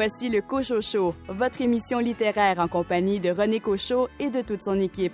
Voici le Cochot Show, votre émission littéraire en compagnie de René Cochot et de toute son équipe.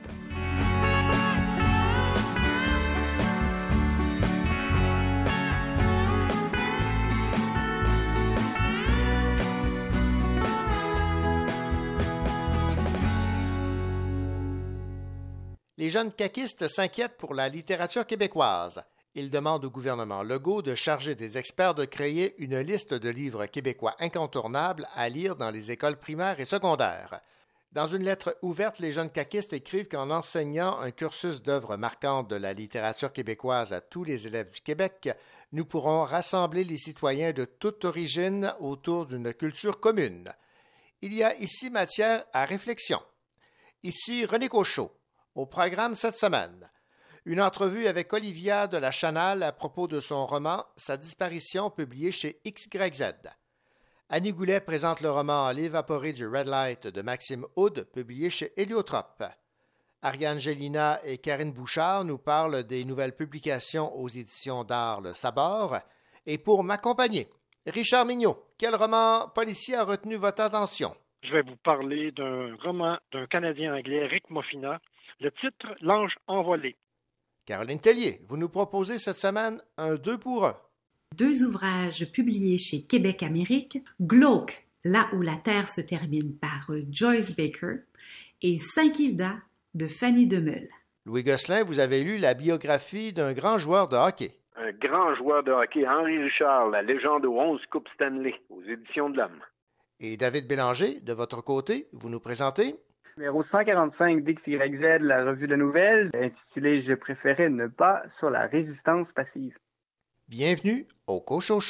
Les jeunes caquistes s'inquiètent pour la littérature québécoise. Ils demandent au gouvernement Legault de charger des experts de créer une liste de livres québécois incontournables à lire dans les écoles primaires et secondaires. Dans une lettre ouverte, les jeunes caquistes écrivent qu'en enseignant un cursus d'œuvres marquantes de la littérature québécoise à tous les élèves du Québec, nous pourrons rassembler les citoyens de toute origine autour d'une culture commune. Il y a ici matière à réflexion. Ici René Cochot. Au programme cette semaine, une entrevue avec Olivia de la Chanal à propos de son roman Sa disparition publié chez XYZ. Annie Goulet présente le roman L'évaporé du Red Light de Maxime Houd, publié chez Héliotrope. Ariane Gélina et Karine Bouchard nous parlent des nouvelles publications aux éditions d'art Le Sabord. Et pour m'accompagner, Richard Mignot, quel roman policier a retenu votre attention? Je vais vous parler d'un roman d'un Canadien anglais, Rick Moffina, le titre L'ange envolé. Caroline Tellier, vous nous proposez cette semaine un deux pour un. Deux ouvrages publiés chez Québec Amérique, Glauque, là où la Terre se termine par Joyce Baker, et Saint-Kilda de Fanny Demeule. Louis Gosselin, vous avez lu la biographie d'un grand joueur de hockey. Un grand joueur de hockey, Henri Richard, la légende aux 11 Coupes Stanley, aux éditions de l'Homme. Et David Bélanger, de votre côté, vous nous présentez Numéro 145 d'XYZ, la revue de nouvelles, intitulée Je préférais ne pas sur la résistance passive. Bienvenue au Cochon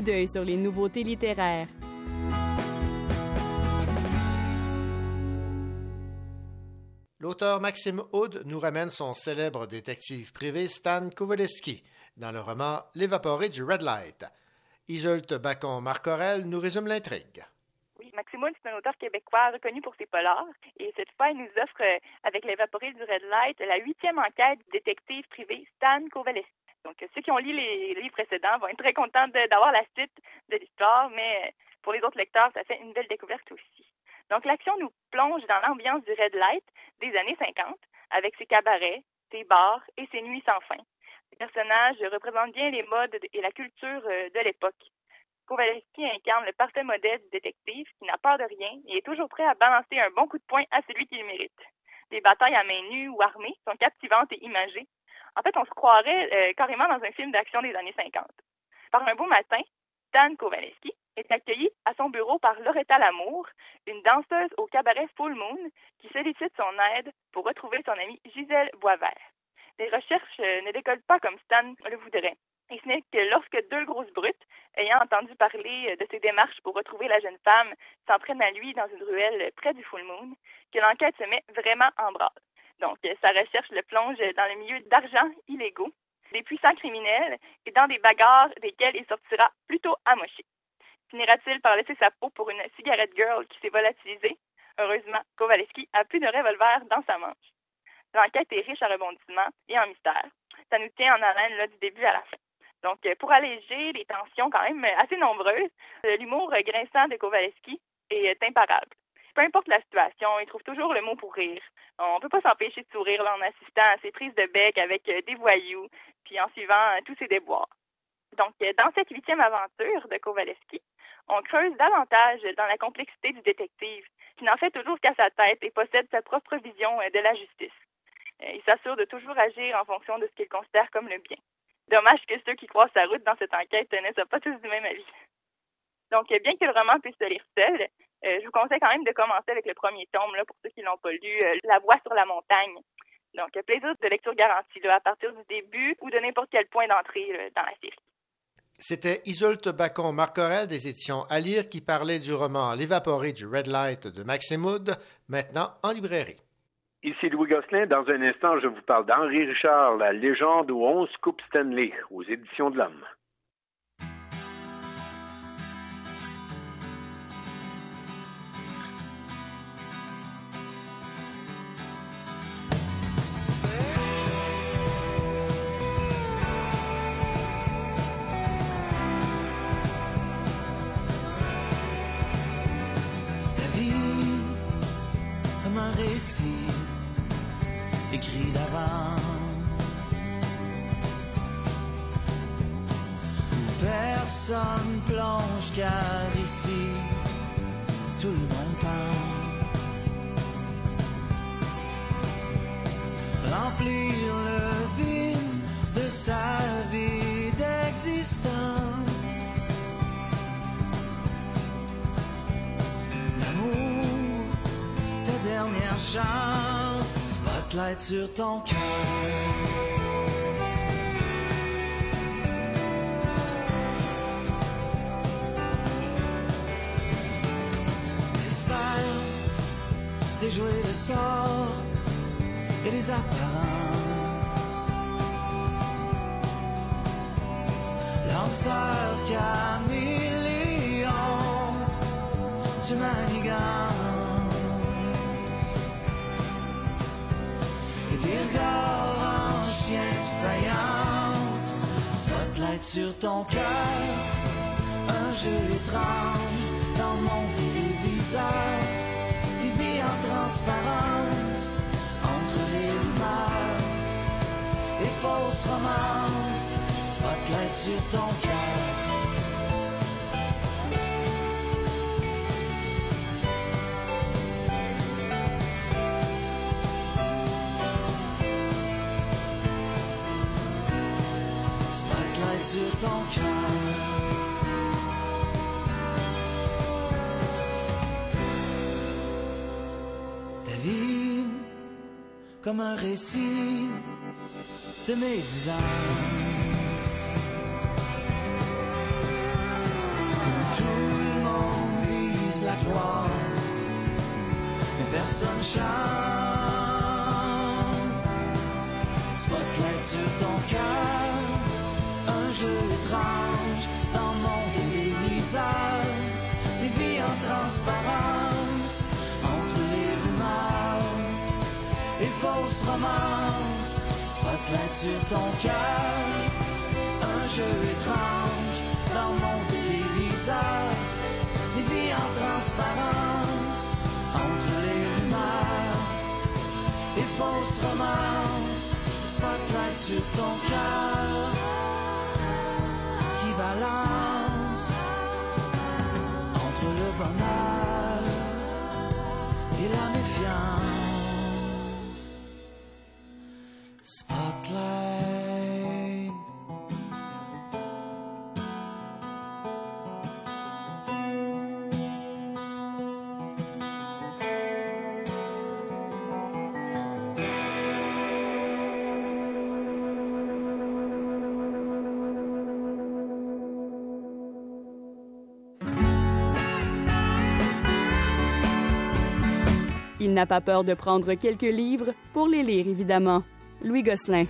Coup d'œil sur les nouveautés littéraires. L'auteur Maxime Houd nous ramène son célèbre détective privé Stan Kowaleski dans le roman L'évaporé du Red Light. Isolte Bacon-Marcorel nous résume l'intrigue. Oui, Maxime Wood, c'est un auteur québécois reconnu pour ses polars. Et cette fois, il nous offre, euh, avec l'évaporé du Red Light, la huitième enquête du détective privé Stan Kowaleski. Donc, ceux qui ont lu les livres précédents vont être très contents d'avoir la suite de l'histoire, mais euh, pour les autres lecteurs, ça fait une belle découverte aussi. Donc, l'action nous plonge dans l'ambiance du Red Light des années 50, avec ses cabarets, ses bars et ses nuits sans fin. Les personnages représentent bien les modes et la culture euh, de l'époque. Kowalski incarne le parfait modèle du détective qui n'a peur de rien et est toujours prêt à balancer un bon coup de poing à celui qui le mérite. Les batailles à main nue ou armées sont captivantes et imagées. En fait, on se croirait euh, carrément dans un film d'action des années 50. Par un beau matin, Stan Kowalski est accueilli à son bureau par Loretta Lamour, une danseuse au cabaret Full Moon qui sollicite son aide pour retrouver son amie Gisèle Boisvert. Les recherches euh, ne décollent pas comme Stan le voudrait. Et ce n'est que lorsque deux grosses brutes, ayant entendu parler euh, de ses démarches pour retrouver la jeune femme, s'entraînent à lui dans une ruelle près du Full Moon, que l'enquête se met vraiment en branle. Donc, euh, sa recherche le plonge dans le milieu d'argent illégaux, des puissants criminels et dans des bagarres desquelles il sortira plutôt amoché. Finira-t-il par laisser sa peau pour une cigarette girl qui s'est volatilisée? Heureusement, Kowalski a plus de revolver dans sa manche. L'enquête est riche en rebondissements et en mystères. Ça nous tient en haleine du début à la fin. Donc, euh, pour alléger les tensions quand même euh, assez nombreuses, euh, l'humour euh, grinçant de Kowalski est euh, imparable. Peu importe la situation, il trouve toujours le mot pour rire. On ne peut pas s'empêcher de sourire en assistant à ses prises de bec avec euh, des voyous, puis en suivant euh, tous ses déboires. Donc, euh, dans cette huitième aventure de Kowalski, on creuse davantage dans la complexité du détective, qui n'en fait toujours qu'à sa tête et possède sa propre vision de la justice. Il s'assure de toujours agir en fonction de ce qu'il considère comme le bien. Dommage que ceux qui croisent sa route dans cette enquête ne soient pas tous du même avis. Donc, bien que le roman puisse se lire seul, euh, je vous conseille quand même de commencer avec le premier tome, là, pour ceux qui l'ont pas lu, euh, La voix sur la montagne. Donc, euh, plaisir de lecture garanti, là, à partir du début ou de n'importe quel point d'entrée dans la série. C'était Isolte Bacon-Marcorel des éditions À lire qui parlait du roman L'évaporé du Red Light de Maxime Hood, maintenant en librairie. Ici Louis Gosselin. Dans un instant, je vous parle d'Henri Richard, la légende aux 11 coupes Stanley, aux éditions de l'Homme. Chance. Spotlight sur ton cœur. Espère déjouer le sort et les apparences. Lanceur caméléon, tu manigances. Regards en chien de faïence. Spotlight sur ton cœur, un jeu étrange dans mon téléviseur. Vies en transparence entre les rumeurs et fausses romances. Spotlight sur ton cœur. Ton comme un récit de médisance. Tout le monde vise la gloire, mais personne chante. Dans mon téléviseur, des vies en transparence entre les rumeurs et fausses romances. Spotlight sur ton cœur, un jeu étrange dans mon téléviseur, des vies en transparence entre les rumeurs et fausses romances. Spotlight sur ton cœur la Il n'a pas peur de prendre quelques livres pour les lire, évidemment. Louis Gosselin.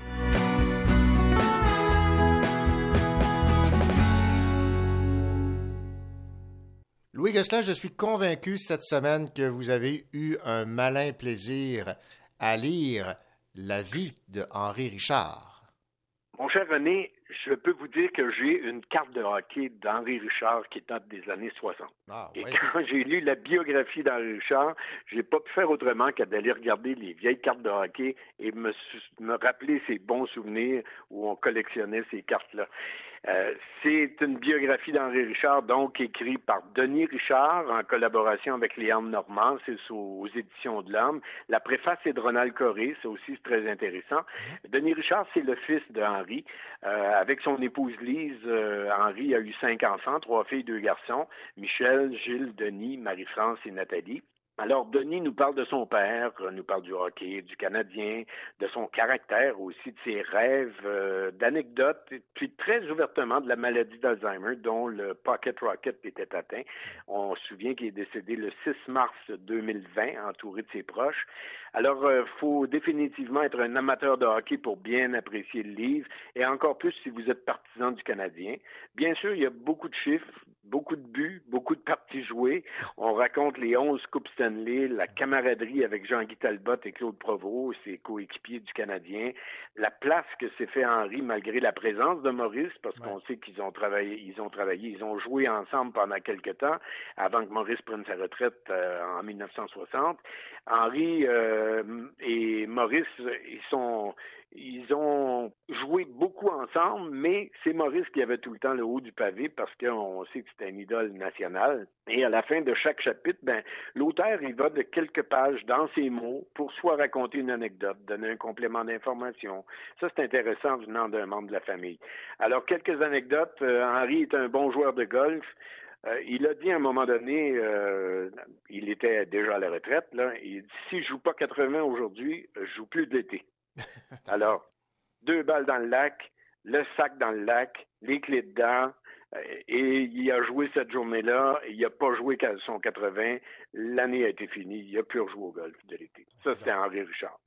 Louis Gosselin, je suis convaincu cette semaine que vous avez eu un malin plaisir à lire La vie de Henri Richard. Mon cher René, je peux vous dire que j'ai une carte de hockey d'Henri Richard qui date des années 60. Ah, Et oui. quand j'ai lu la biographie d'Henri Richard, j'ai pas pu faire autrement que d'aller regarder les vieilles cartes de hockey et me, me rappeler ces bons souvenirs où on collectionnait ces cartes-là. Euh, c'est une biographie d'Henri Richard, donc écrite par Denis Richard en collaboration avec Léon Normand, c'est aux éditions de l'Homme. La préface est de Ronald Coré, ça aussi c'est très intéressant. Denis Richard, c'est le fils de Henri. Euh, avec son épouse Lise, euh, Henri a eu cinq enfants, trois filles, deux garçons, Michel, Gilles, Denis, Marie-France et Nathalie. Alors, Denis nous parle de son père, euh, nous parle du hockey, du Canadien, de son caractère aussi, de ses rêves, euh, d'anecdotes, puis très ouvertement de la maladie d'Alzheimer dont le Pocket Rocket était atteint. On se souvient qu'il est décédé le 6 mars 2020, entouré de ses proches. Alors, il faut définitivement être un amateur de hockey pour bien apprécier le livre, et encore plus si vous êtes partisan du Canadien. Bien sûr, il y a beaucoup de chiffres, beaucoup de buts, beaucoup de parties jouées. On raconte les 11 Coupes Stanley, la camaraderie avec Jean-Guy Talbot et Claude Provost, ses coéquipiers du Canadien, la place que s'est fait Henri malgré la présence de Maurice, parce qu'on sait qu'ils ont travaillé, ils ont travaillé, ils ont joué ensemble pendant quelque temps, avant que Maurice prenne sa retraite euh, en 1960. Henri euh, et Maurice, ils sont ils ont joué beaucoup ensemble, mais c'est Maurice qui avait tout le temps le haut du pavé parce qu'on sait que c'était une idole nationale. Et à la fin de chaque chapitre, ben, l'auteur, il va de quelques pages dans ses mots pour soit raconter une anecdote, donner un complément d'information. Ça, c'est intéressant venant d'un membre de la famille. Alors, quelques anecdotes. Euh, Henri est un bon joueur de golf. Euh, il a dit à un moment donné, euh, il était déjà à la retraite, là, il dit si je joue pas 80 aujourd'hui, je joue plus de l'été. Alors, deux balles dans le lac, le sac dans le lac, les clés dedans, euh, et il a joué cette journée-là, il n'a pas joué qu'à son 80, l'année a été finie, il n'a plus rejoué au golf de l'été. Ça, c'était Henri Richard.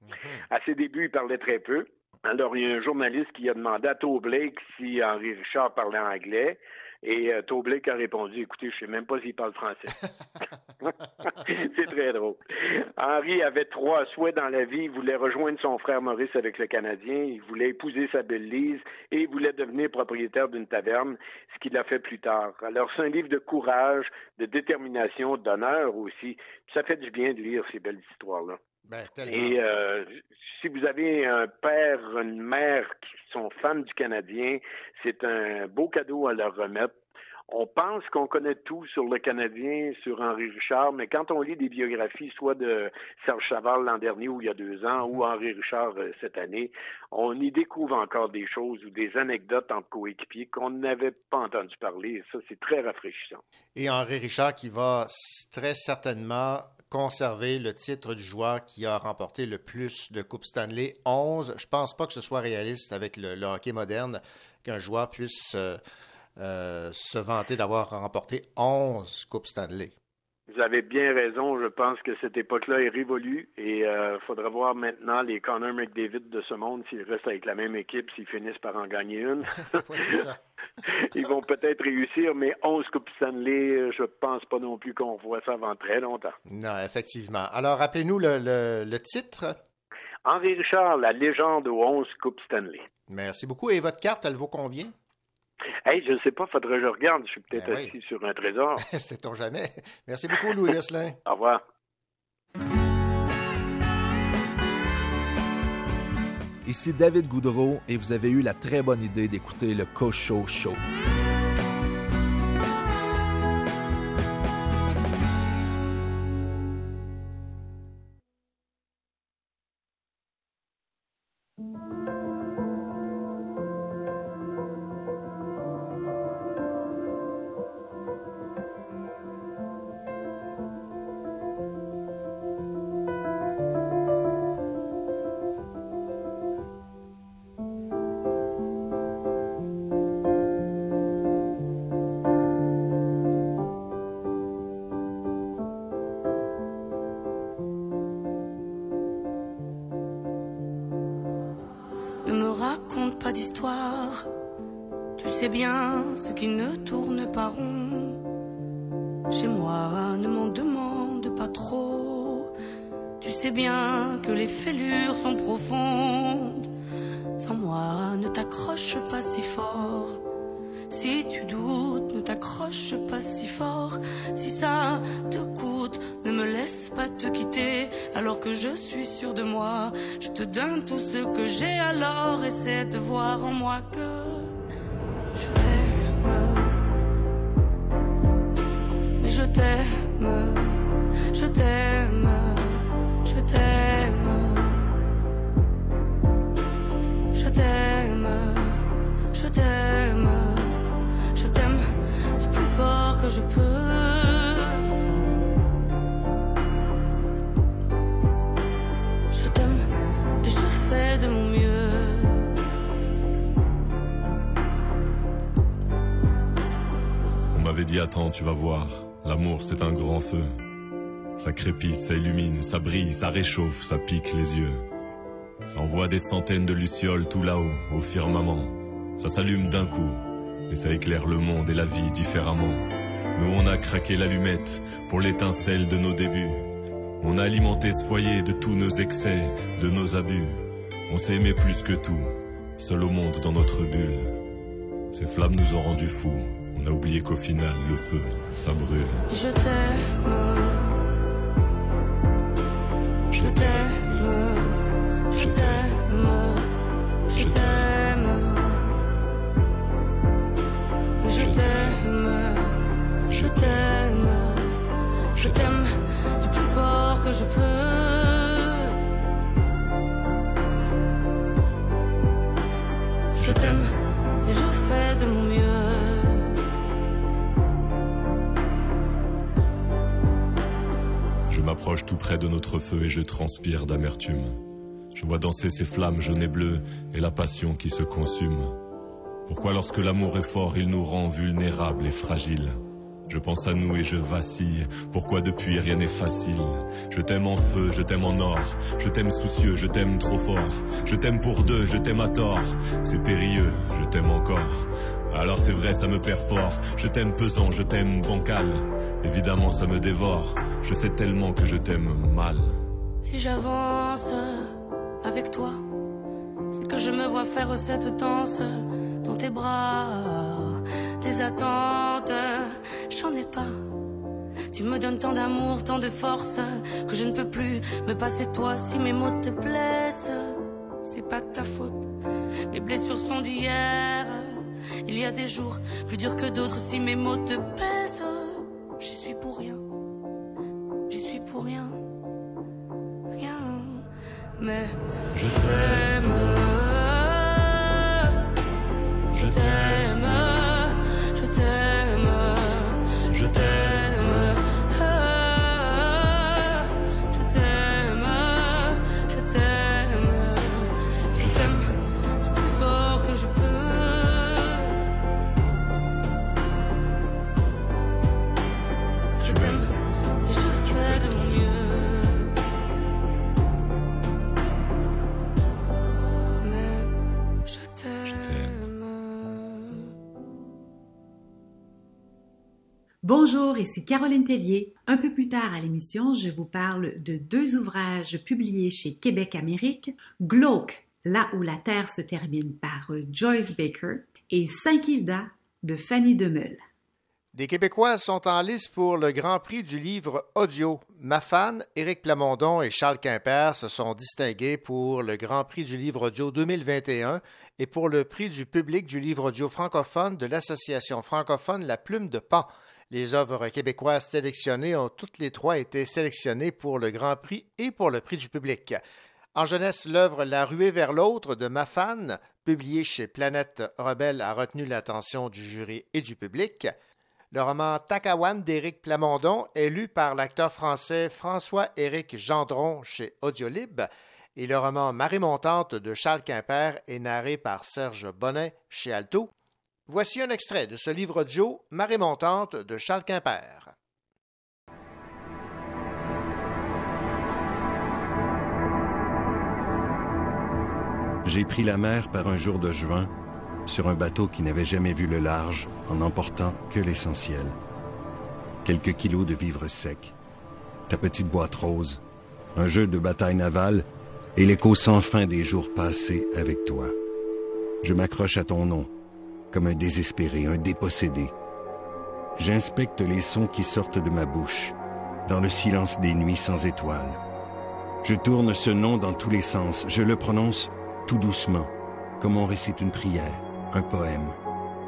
À ses débuts, il parlait très peu. Alors, il y a un journaliste qui a demandé à Toe Blake si Henri Richard parlait anglais. Et euh, Blake a répondu, écoutez, je sais même pas s'il parle français. C'est très drôle. Henri avait trois souhaits dans la vie. Il voulait rejoindre son frère Maurice avec le Canadien. Il voulait épouser sa belle Lise et il voulait devenir propriétaire d'une taverne, ce qu'il a fait plus tard. Alors, c'est un livre de courage, de détermination, d'honneur aussi. Ça fait du bien de lire ces belles histoires-là. Ben. Et euh, si vous avez un père, une mère qui sont fans du Canadien, c'est un beau cadeau à leur remettre. on pense qu'on connaît tout sur le Canadien, sur Henri Richard, mais quand on lit des biographies, soit de Serge Chaval l'an dernier ou il y a deux ans, ou Henri Richard euh, cette année, on y découvre encore des choses ou des anecdotes entre coéquipiers qu'on n'avait pas entendu parler. Et ça, c'est très rafraîchissant. Et Henri Richard qui va très certainement conserver le titre du joueur qui a remporté le plus de Coupes Stanley, 11. Je pense pas que ce soit réaliste avec le, le hockey moderne qu'un joueur puisse euh, euh, se vanter d'avoir remporté 11 Coupes Stanley. Vous avez bien raison. Je pense que cette époque-là est révolue et il faudra voir maintenant les Connor McDavid de ce monde s'ils restent avec la même équipe, s'ils finissent par en gagner une. Ouais, ça. Ils vont peut-être réussir, mais 11 Coupes Stanley, euh, je pense pas non plus qu'on voit ça avant très longtemps. Non, effectivement. Alors, rappelez-nous le, le- le titre. Henri Richard, la légende aux 11 Coupes Stanley. Merci beaucoup. Et votre carte, elle vaut combien? Hey, je ne sais pas, faudrait que je regarde. Je suis peut-être Ben oui. assis sur un trésor. C'était-on jamais? Merci beaucoup, Louis Gosselin. Au revoir. Ici David Goudreau et vous avez eu la très bonne idée d'écouter le Cocho Show. T'aime, je t'aime, je t'aime. Je t'aime, je t'aime, je t'aime du plus fort que je peux. Je t'aime et je fais de mon mieux. On m'avait dit attends, tu vas voir, l'amour c'est un grand feu. Ça crépite, ça illumine, ça brille, ça réchauffe, ça pique les yeux. Ça envoie des centaines de lucioles tout là-haut, au firmament. Ça s'allume d'un coup, et ça éclaire le monde et la vie différemment. Nous on a craqué l'allumette pour l'étincelle de nos débuts. On a alimenté ce foyer de tous nos excès, de nos abus. On s'est aimé plus que tout, seul au monde dans notre bulle. Ces flammes nous ont rendus fous. On a oublié qu'au final, le feu, ça brûle. Je t'aime, je t'aime, et je transpire d'amertume. Je vois danser ces flammes jaunes et bleues et la passion qui se consume. Pourquoi lorsque l'amour est fort, il nous rend vulnérables et fragiles? Je pense à nous et je vacille. Pourquoi depuis rien n'est facile? Je t'aime en feu, je t'aime en or. Je t'aime soucieux, je t'aime trop fort. Je t'aime pour deux, je t'aime à tort. C'est périlleux, je t'aime encore. Alors c'est vrai, ça me perd fort. Je t'aime pesant, je t'aime bancal. Évidemment, ça me dévore. Je sais tellement que je t'aime mal. Si j'avance avec toi, c'est que je me vois faire cette danse dans tes bras. Tes attentes, j'en ai pas. Tu me donnes tant d'amour, tant de force, que je ne peux plus me passer de toi si mes mots te blessent. C'est pas de ta faute, mes blessures sont d'hier. Il y a des jours plus durs que d'autres si mes mots te pèsent. J'y suis pour rien. J'y suis pour rien. Rien. Mais je t'aime. Je t'aime. Bonjour, ici Caroline Tellier. Un peu plus tard à l'émission, je vous parle de deux ouvrages publiés chez Québec Amérique, Glauque, là où la Terre se termine par euh, Joyce Baker, et Saint-Kilda de Fanny Demeule. Des Québécois sont en lice pour le Grand Prix du livre audio. Mafan, Éric Plamondon et Charles Quimper se sont distingués pour le Grand Prix du livre audio 2021 et pour le prix du public du livre audio francophone de l'Association francophone La Plume de Pan. Les œuvres québécoises sélectionnées ont toutes les trois été sélectionnées pour le Grand Prix et pour le prix du public. En jeunesse, l'œuvre La ruée vers l'autre de Mafan, publiée chez Planète Rebelle, a retenu l'attention du jury et du public. Le roman Takawan d'Éric Plamondon est lu par l'acteur français François-Éric Gendron chez Audiolib et le roman Marée montante de Charles Quimper est narré par Serge Bonnet chez Alto. Voici un extrait de ce livre audio Marée montante de Charles Quimper. J'ai pris la mer par un jour de juin sur un bateau qui n'avait jamais vu le large en n'emportant que l'essentiel. Quelques kilos de vivres secs, ta petite boîte rose, un jeu de bataille navale et l'écho sans fin des jours passés avec toi. Je m'accroche à ton nom, comme un désespéré, un dépossédé. J'inspecte les sons qui sortent de ma bouche, dans le silence des nuits sans étoiles. Je tourne ce nom dans tous les sens, je le prononce tout doucement, comme on récite une prière, un poème.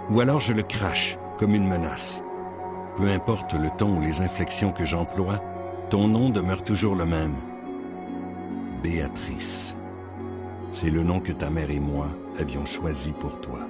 Ou alors je le crache comme une menace. Peu importe le ton ou les inflexions que j'emploie, ton nom demeure toujours le même. Béatrice. C'est le nom que ta mère et moi avions choisi pour toi.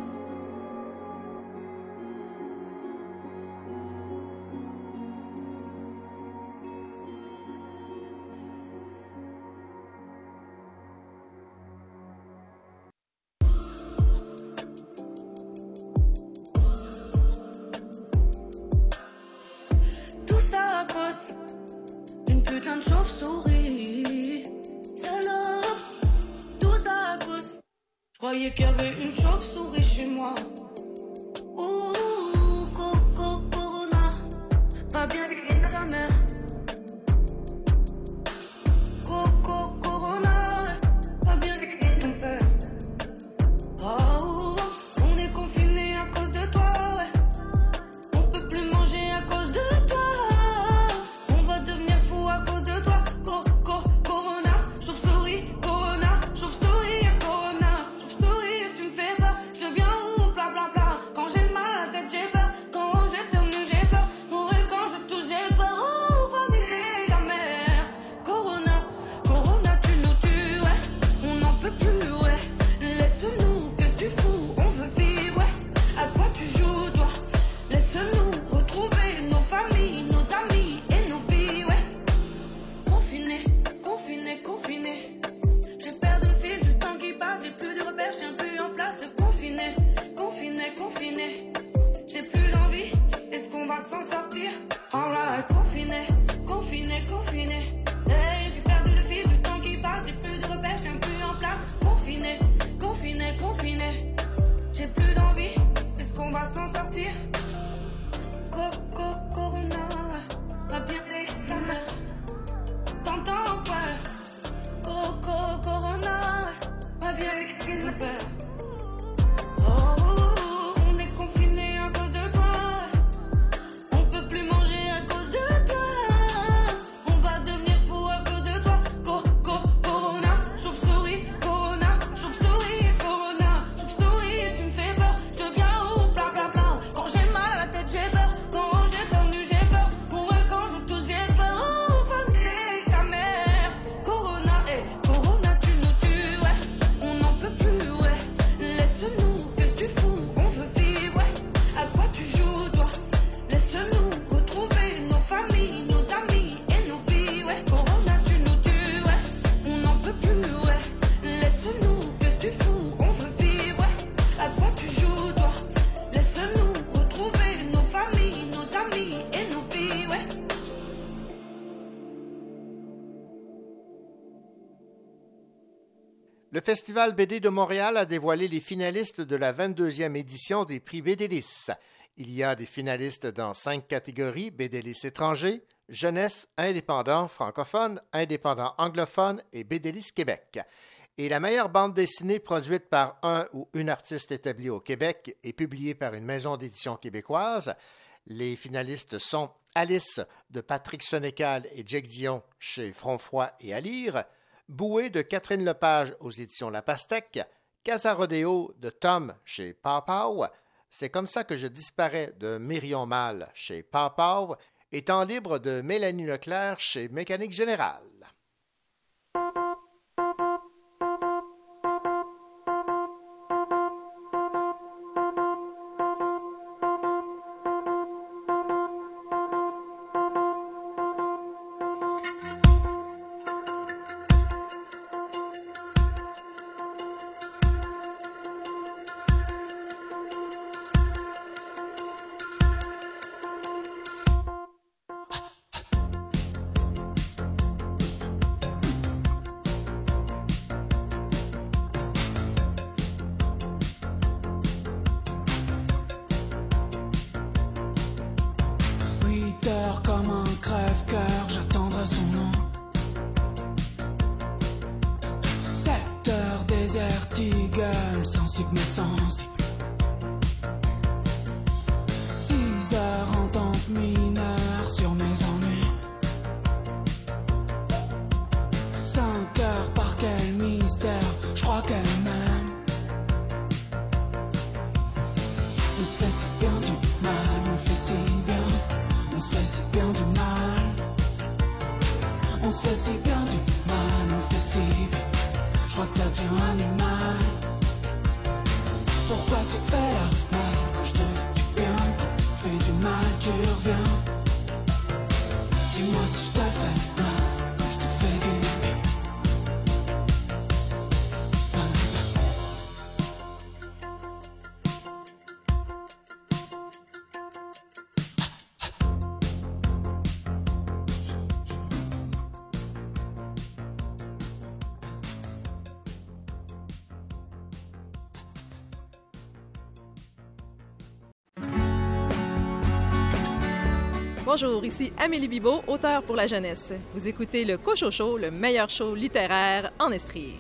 Le Festival BD de Montréal a dévoilé les finalistes de la 22e édition des prix BDLIS. Il y a des finalistes dans cinq catégories BDLIS étrangers, jeunesse, indépendant francophone, indépendant anglophone et BDLIS Québec. Et la meilleure bande dessinée produite par un ou une artiste établie au Québec et publiée par une maison d'édition québécoise. Les finalistes sont Alice de Patrick Sénécal et Jake Dion chez Frontfroid et Alire. Bouée de Catherine Lepage aux éditions La Pastèque, Casarodeo de Tom chez Papaw, C'est comme ça que je disparais de Myrion Mal chez Papaw, et Temps libre de Mélanie Leclerc chez Mécanique Générale. Bonjour, ici Amélie Bibot, auteure pour la jeunesse. Vous écoutez le Cochocho, le meilleur show littéraire en Estrie.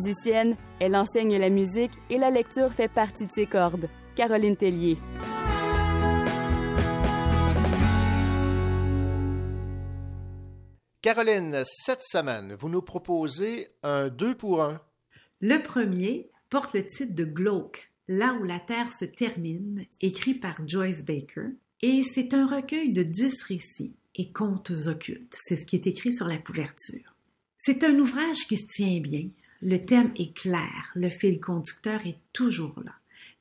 Musicienne, elle enseigne la musique et la lecture fait partie de ses cordes. Caroline Tellier. Caroline, cette semaine, vous nous proposez un deux pour un. Le premier porte le titre de Glauque, Là où la Terre se termine, écrit par Joyce Baker, et c'est un recueil de dix récits et contes occultes. C'est ce qui est écrit sur la couverture. C'est un ouvrage qui se tient bien. Le thème est clair, le fil conducteur est toujours là.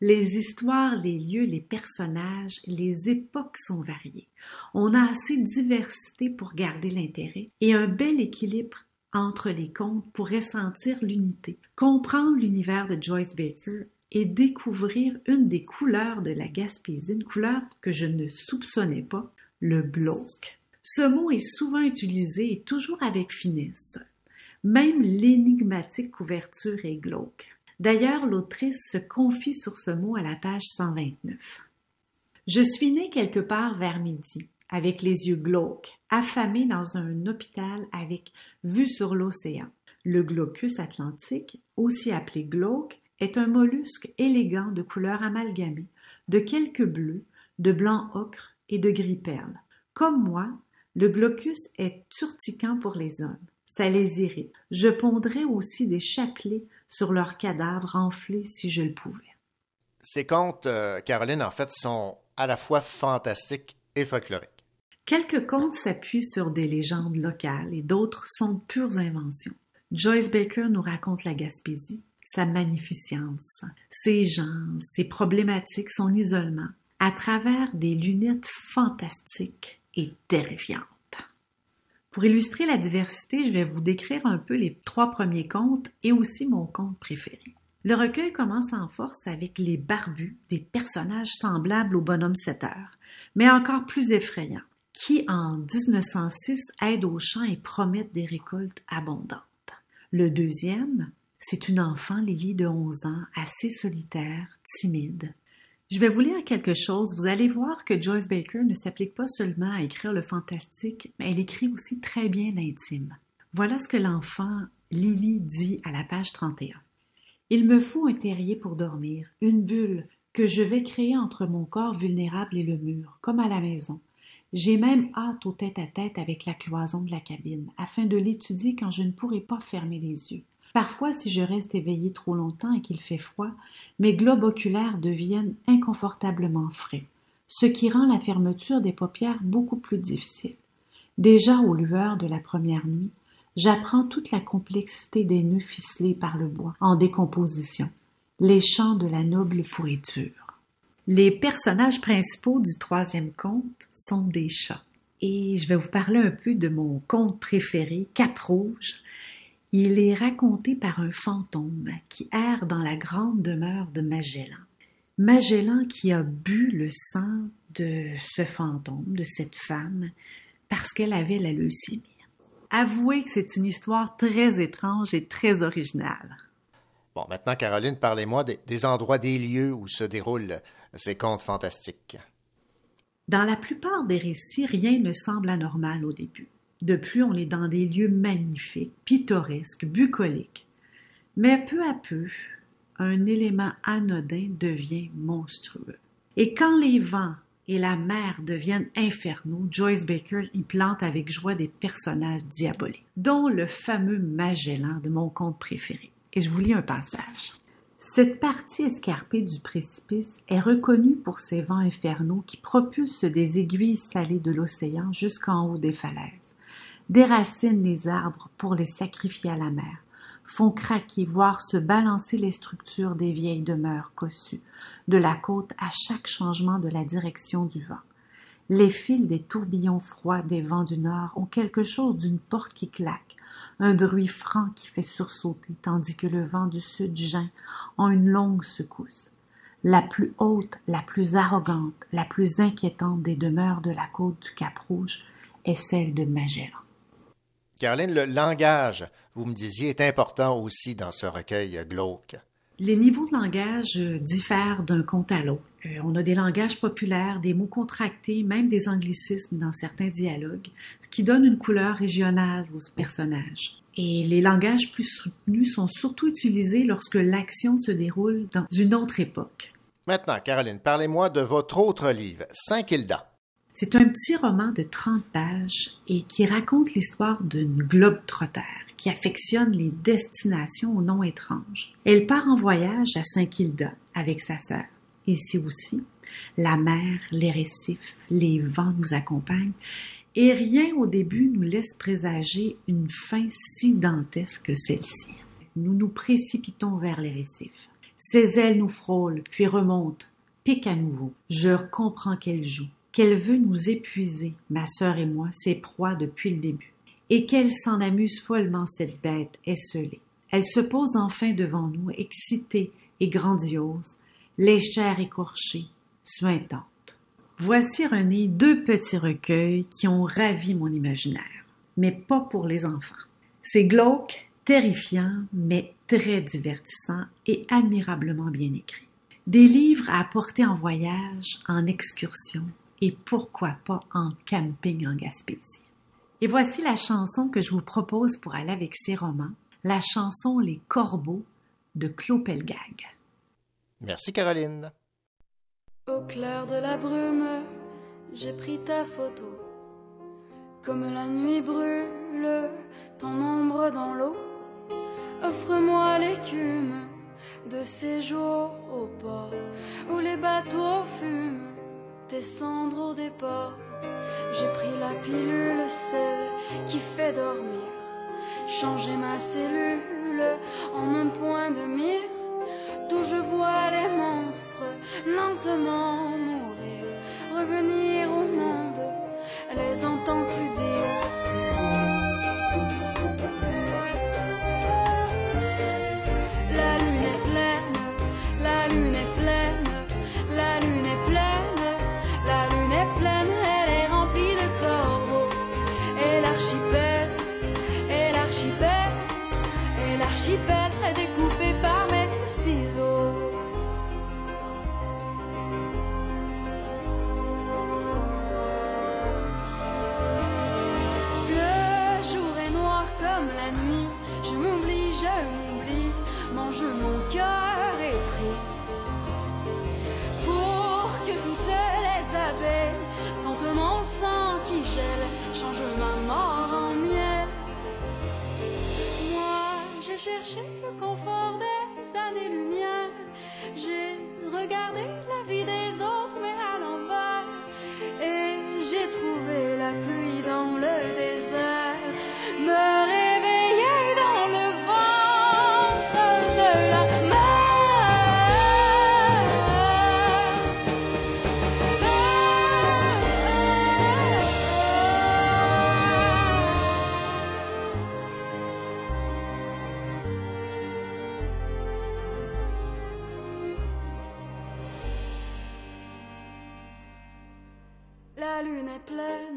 Les histoires, les lieux, les personnages, les époques sont variées. On a assez de diversité pour garder l'intérêt et un bel équilibre entre les contes pour ressentir l'unité, comprendre l'univers de Joyce Baker et découvrir une des couleurs de la Gaspésie, une couleur que je ne soupçonnais pas, le glauque. Ce mot est souvent utilisé et toujours avec finesse. Même l'énigmatique couverture est glauque. D'ailleurs, l'autrice se confie sur ce mot à la page 129. Je suis née quelque part vers midi, avec les yeux glauques, affamée dans un hôpital avec vue sur l'océan. Le glaucus atlantique, aussi appelé glauque, est un mollusque élégant de couleurs amalgamées, de quelques bleus, de blanc ocre et de gris perle. Comme moi, le glaucus est urticant pour les hommes. Ça les irrite. Je pondrais aussi des chapelets sur leurs cadavres enflés si je le pouvais. Ces contes, euh, Caroline, en fait, sont à la fois fantastiques et folkloriques. Quelques contes s'appuient sur des légendes locales et d'autres sont de pures inventions. Joyce Baker nous raconte la Gaspésie, sa magnificence, ses gens, ses problématiques, son isolement, à travers des lunettes fantastiques et terrifiantes. Pour illustrer la diversité, je vais vous décrire un peu les trois premiers contes et aussi mon conte préféré. Le recueil commence en force avec les barbus, des personnages semblables au bonhomme 7 heures, mais encore plus effrayants, qui en 1906 aident aux champs et promettent des récoltes abondantes. Le deuxième, c'est une enfant, Lily, de 11 ans, assez solitaire, timide. Je vais vous lire quelque chose. Vous allez voir que Joyce Baker ne s'applique pas seulement à écrire le fantastique, mais elle écrit aussi très bien l'intime. Voilà ce que l'enfant Lily dit à la page 31. Il me faut un terrier pour dormir, une bulle que je vais créer entre mon corps vulnérable et le mur, comme à la maison. J'ai même hâte au tête-à-tête avec la cloison de la cabine, afin de l'étudier quand je ne pourrai pas fermer les yeux. Parfois, si je reste éveillé trop longtemps et qu'il fait froid, mes globes oculaires deviennent inconfortablement frais, ce qui rend la fermeture des paupières beaucoup plus difficile. Déjà aux lueurs de la première nuit, j'apprends toute la complexité des nœuds ficelés par le bois en décomposition, les chants de la noble pourriture. Les personnages principaux du troisième conte sont des chats. Et je vais vous parler un peu de mon conte préféré, Cap Rouge, il est raconté par un fantôme qui erre dans la grande demeure de Magellan. Magellan qui a bu le sang de ce fantôme, de cette femme, parce qu'elle avait la leucémie. Avouez que c'est une histoire très étrange et très originale. Bon, maintenant, Caroline, parlez-moi des, des endroits, des lieux où se déroulent ces contes fantastiques. Dans la plupart des récits, rien ne semble anormal au début. De plus, on est dans des lieux magnifiques, pittoresques, bucoliques. Mais peu à peu, un élément anodin devient monstrueux. Et quand les vents et la mer deviennent infernaux, Joyce Baker y plante avec joie des personnages diaboliques, dont le fameux Magellan de mon conte préféré. Et je vous lis un passage. Cette partie escarpée du précipice est reconnue pour ses vents infernaux qui propulsent des aiguilles salées de l'océan jusqu'en haut des falaises déracinent les arbres pour les sacrifier à la mer, font craquer, voire se balancer les structures des vieilles demeures cossues de la côte à chaque changement de la direction du vent. Les fils des tourbillons froids des vents du nord ont quelque chose d'une porte qui claque, un bruit franc qui fait sursauter, tandis que le vent du sud geint en une longue secousse. La plus haute, la plus arrogante, la plus inquiétante des demeures de la côte du Cap Rouge est celle de Magellan. Caroline, le langage, vous me disiez, est important aussi dans ce recueil glauque. Les niveaux de langage euh, diffèrent d'un conte à l'autre. Euh, on a des langages populaires, des mots contractés, même des anglicismes dans certains dialogues, ce qui donne une couleur régionale aux personnages. Et les langages plus soutenus sont surtout utilisés lorsque l'action se déroule dans une autre époque. Maintenant, Caroline, parlez-moi de votre autre livre, Saint-Kilda. C'est un petit roman de 30 pages et qui raconte l'histoire d'une globe-trotter qui affectionne les destinations aux noms étranges. Elle part en voyage à Saint-Kilda avec sa sœur. Ici aussi, la mer, les récifs, les vents nous accompagnent et rien au début nous laisse présager une fin si dantesque que celle-ci. Nous nous précipitons vers les récifs. Ses ailes nous frôlent, puis remontent, piquent à nouveau. Je comprends qu'elle joue, qu'elle veut nous épuiser, ma sœur et moi, ses proies depuis le début et qu'elle s'en amuse follement, cette bête esselée. Elle se pose enfin devant nous, excitée et grandiose, les chairs écorchées, suintantes. Voici, René, deux petits recueils qui ont ravi mon imaginaire, mais pas pour les enfants. C'est glauque, terrifiant, mais très divertissant et admirablement bien écrit. Des livres à apporter en voyage, en excursion et pourquoi pas en camping en Gaspésie. Et voici la chanson que je vous propose pour aller avec ces romans, la chanson Les Corbeaux de Claude Pelgag. Merci Caroline. Au clair de la brume, j'ai pris ta photo. Comme la nuit brûle ton ombre dans l'eau, offre-moi l'écume de ces jours au port où les bateaux fument tes cendres au départ. J'ai pris la pilule, celle qui fait dormir. Changer ma cellule en un point de mire, d'où je vois les monstres lentement mourir. Revenir au monde, les entends-tu dire? 还得鼓 La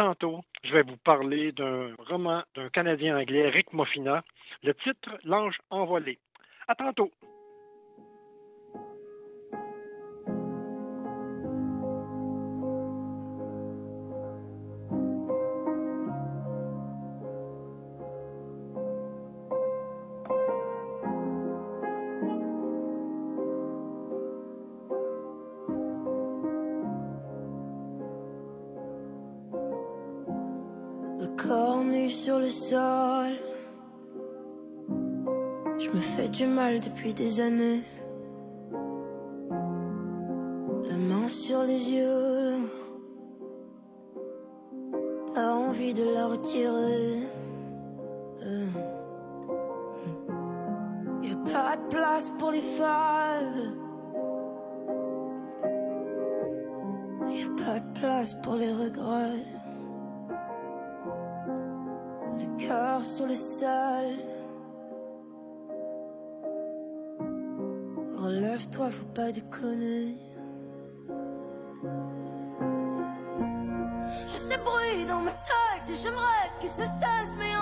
tantôt, je vais vous parler d'un roman d'un Canadien anglais, Rick Moffina. Le titre, L'ange envolé. À tantôt. Sur le sol. Je me fais du mal depuis des années. La main sur les yeux. Pas envie de la retirer. Euh. Y a pas de place pour les femmes. Y a pas de place pour les regrets. Sur le sol. Relève-toi, faut pas déconner. Je sais bruit dans ma tête et j'aimerais qu'il se cesse, mais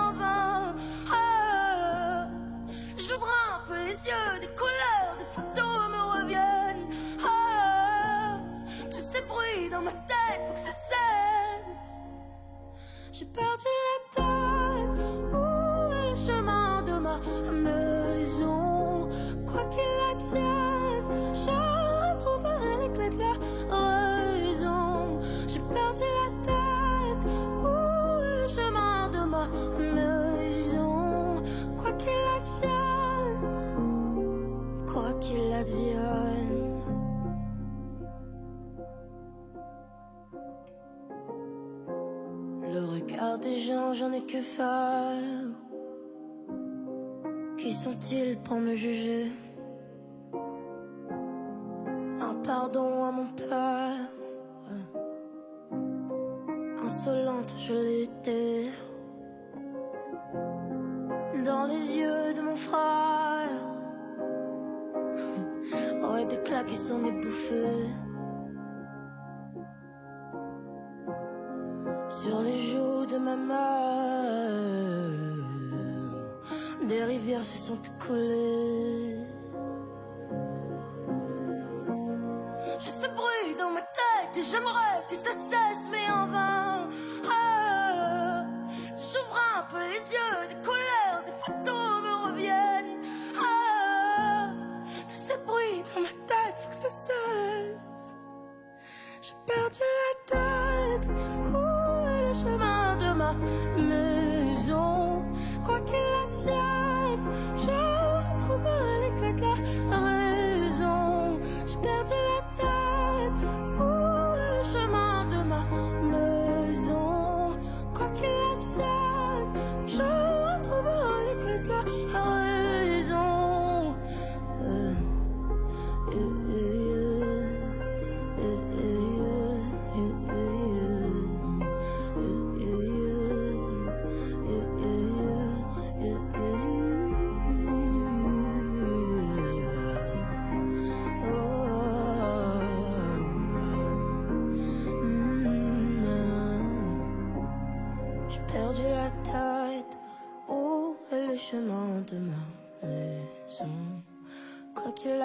que faire? Qui sont-ils pour me juger? Un pardon à mon père. Insolente, je l'étais. Dans les yeux de mon frère. Ouais, des claques qui sont ébouffées. Des rivières se sont écoulées. 泪。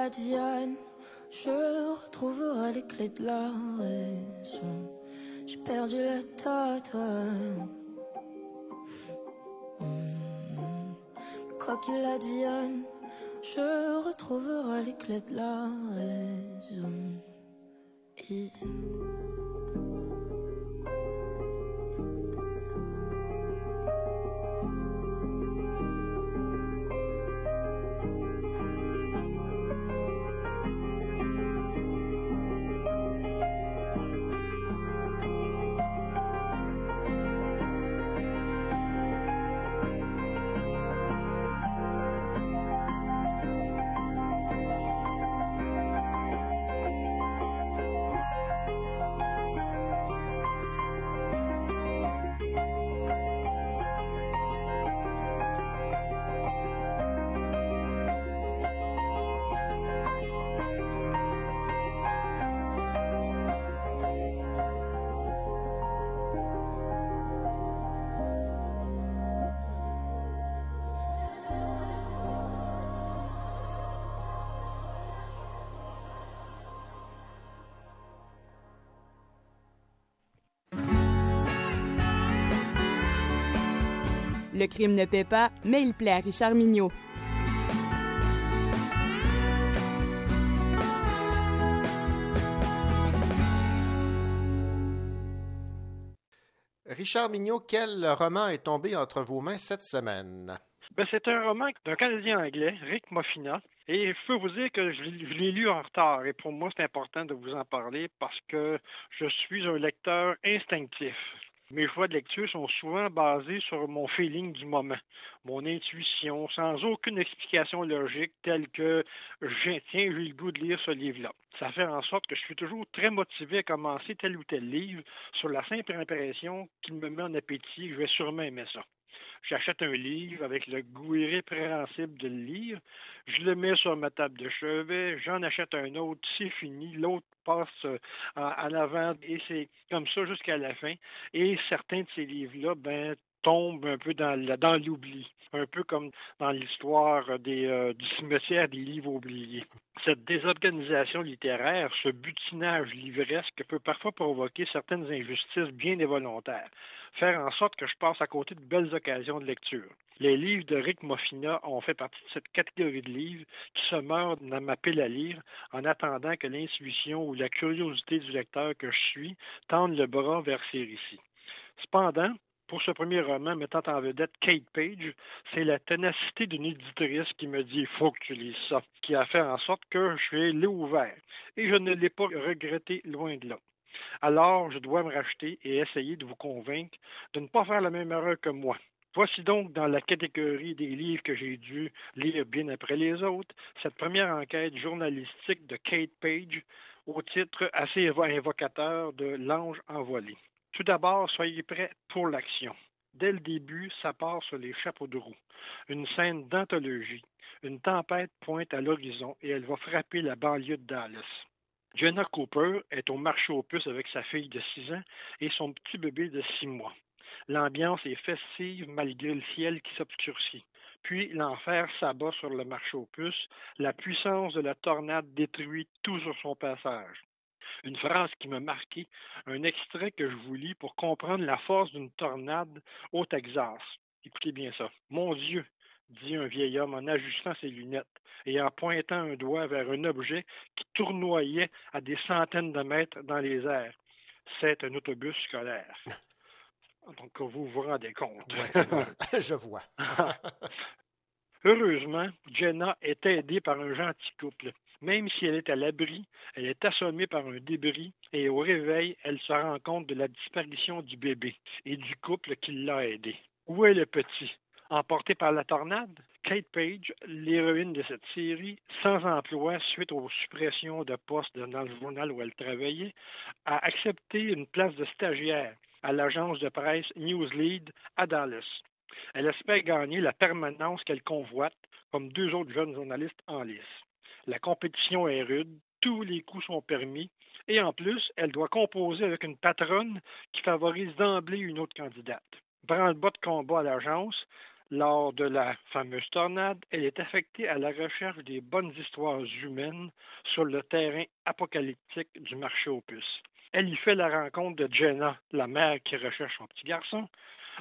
Advienne, je retrouverai les clés de la raison. J'ai perdu la tête. Mm. Quoi qu'il advienne, je retrouverai les clés de la raison. Le crime ne paie pas, mais il plaît à Richard Mignot. Richard Mignot, quel roman est tombé entre vos mains cette semaine? Ben, c'est un roman d'un Canadien anglais, Rick Moffina. Et je peux vous dire que je l'ai lu en retard. Et pour moi, c'est important de vous en parler parce que je suis un lecteur instinctif. Mes choix de lecture sont souvent basés sur mon feeling du moment, mon intuition, sans aucune explication logique telle que tiens, j'ai le goût de lire ce livre-là. Ça fait en sorte que je suis toujours très motivé à commencer tel ou tel livre sur la simple impression qu'il me met en appétit, je vais sûrement aimer ça j'achète un livre avec le goût irrépréhensible de le lire, je le mets sur ma table de chevet, j'en achète un autre, c'est fini, l'autre passe euh, en avant et c'est comme ça jusqu'à la fin. Et certains de ces livres-là, ben, tombent un peu dans, l'oubli, un peu comme dans l'histoire euh, du cimetière des livres oubliés. Cette désorganisation littéraire, ce butinage livresque peut parfois provoquer certaines injustices bien involontaires faire en sorte que je passe à côté de belles occasions de lecture. Les livres de Rick Moffina ont fait partie de cette catégorie de livres qui se meurent dans ma pile à lire en attendant que l'intuition ou la curiosité du lecteur que je suis tende le bras vers ces récits. Cependant, pour ce premier roman mettant en vedette Kate Page, c'est la ténacité d'une éditrice qui me dit il faut que tu lises ça, qui a fait en sorte que je suis l'ai ouvert. Et je ne l'ai pas regretté loin de là alors je dois me racheter et essayer de vous convaincre de ne pas faire la même erreur que moi. Voici donc dans la catégorie des livres que j'ai dû lire bien après les autres, cette première enquête journalistique de Kate Page au titre assez invocateur de L'ange envolé. Tout d'abord, soyez prêts pour l'action. Dès le début, ça part sur les chapeaux de roue. Une scène d'anthologie. Une tempête pointe à l'horizon et elle va frapper la banlieue de Dallas. Jenna Cooper est au marché aux puces avec sa fille de 6 ans et son petit bébé de 6 mois. L'ambiance est festive malgré le ciel qui s'obscurcit. Puis l'enfer s'abat sur le marché aux puces. La puissance de la tornade détruit tout sur son passage. Une phrase qui m'a marqué, un extrait que je vous lis pour comprendre la force d'une tornade au Texas. Écoutez bien ça. Mon Dieu, dit un vieil homme en ajustant ses lunettes et en pointant un doigt vers un objet qui tournoyait à des centaines de mètres dans les airs. C'est un autobus scolaire. Donc, vous vous rendez compte. je vois. Heureusement, Jenna est aidée par un gentil couple. Même si elle est à l'abri, elle est assommée par un débris et au réveil, elle se rend compte de la disparition du bébé et du couple qui l'a aidé. Où est le petit? Emportée par la tornade, Kate Page, l'héroïne de cette série, sans emploi suite aux suppressions de postes dans le journal où elle travaillait, a accepté une place de stagiaire à l'agence de presse Newslead à Dallas. Elle espère gagner la permanence qu'elle convoite, comme deux autres jeunes journalistes en lice. La compétition est rude, tous les coups sont permis, et en plus, elle doit composer avec une patronne qui favorise d'emblée une autre candidate. Prend le bas de combat à l'agence, lors de la fameuse tornade, elle est affectée à la recherche des bonnes histoires humaines sur le terrain apocalyptique du marché aux puces. Elle y fait la rencontre de Jenna, la mère qui recherche son petit garçon.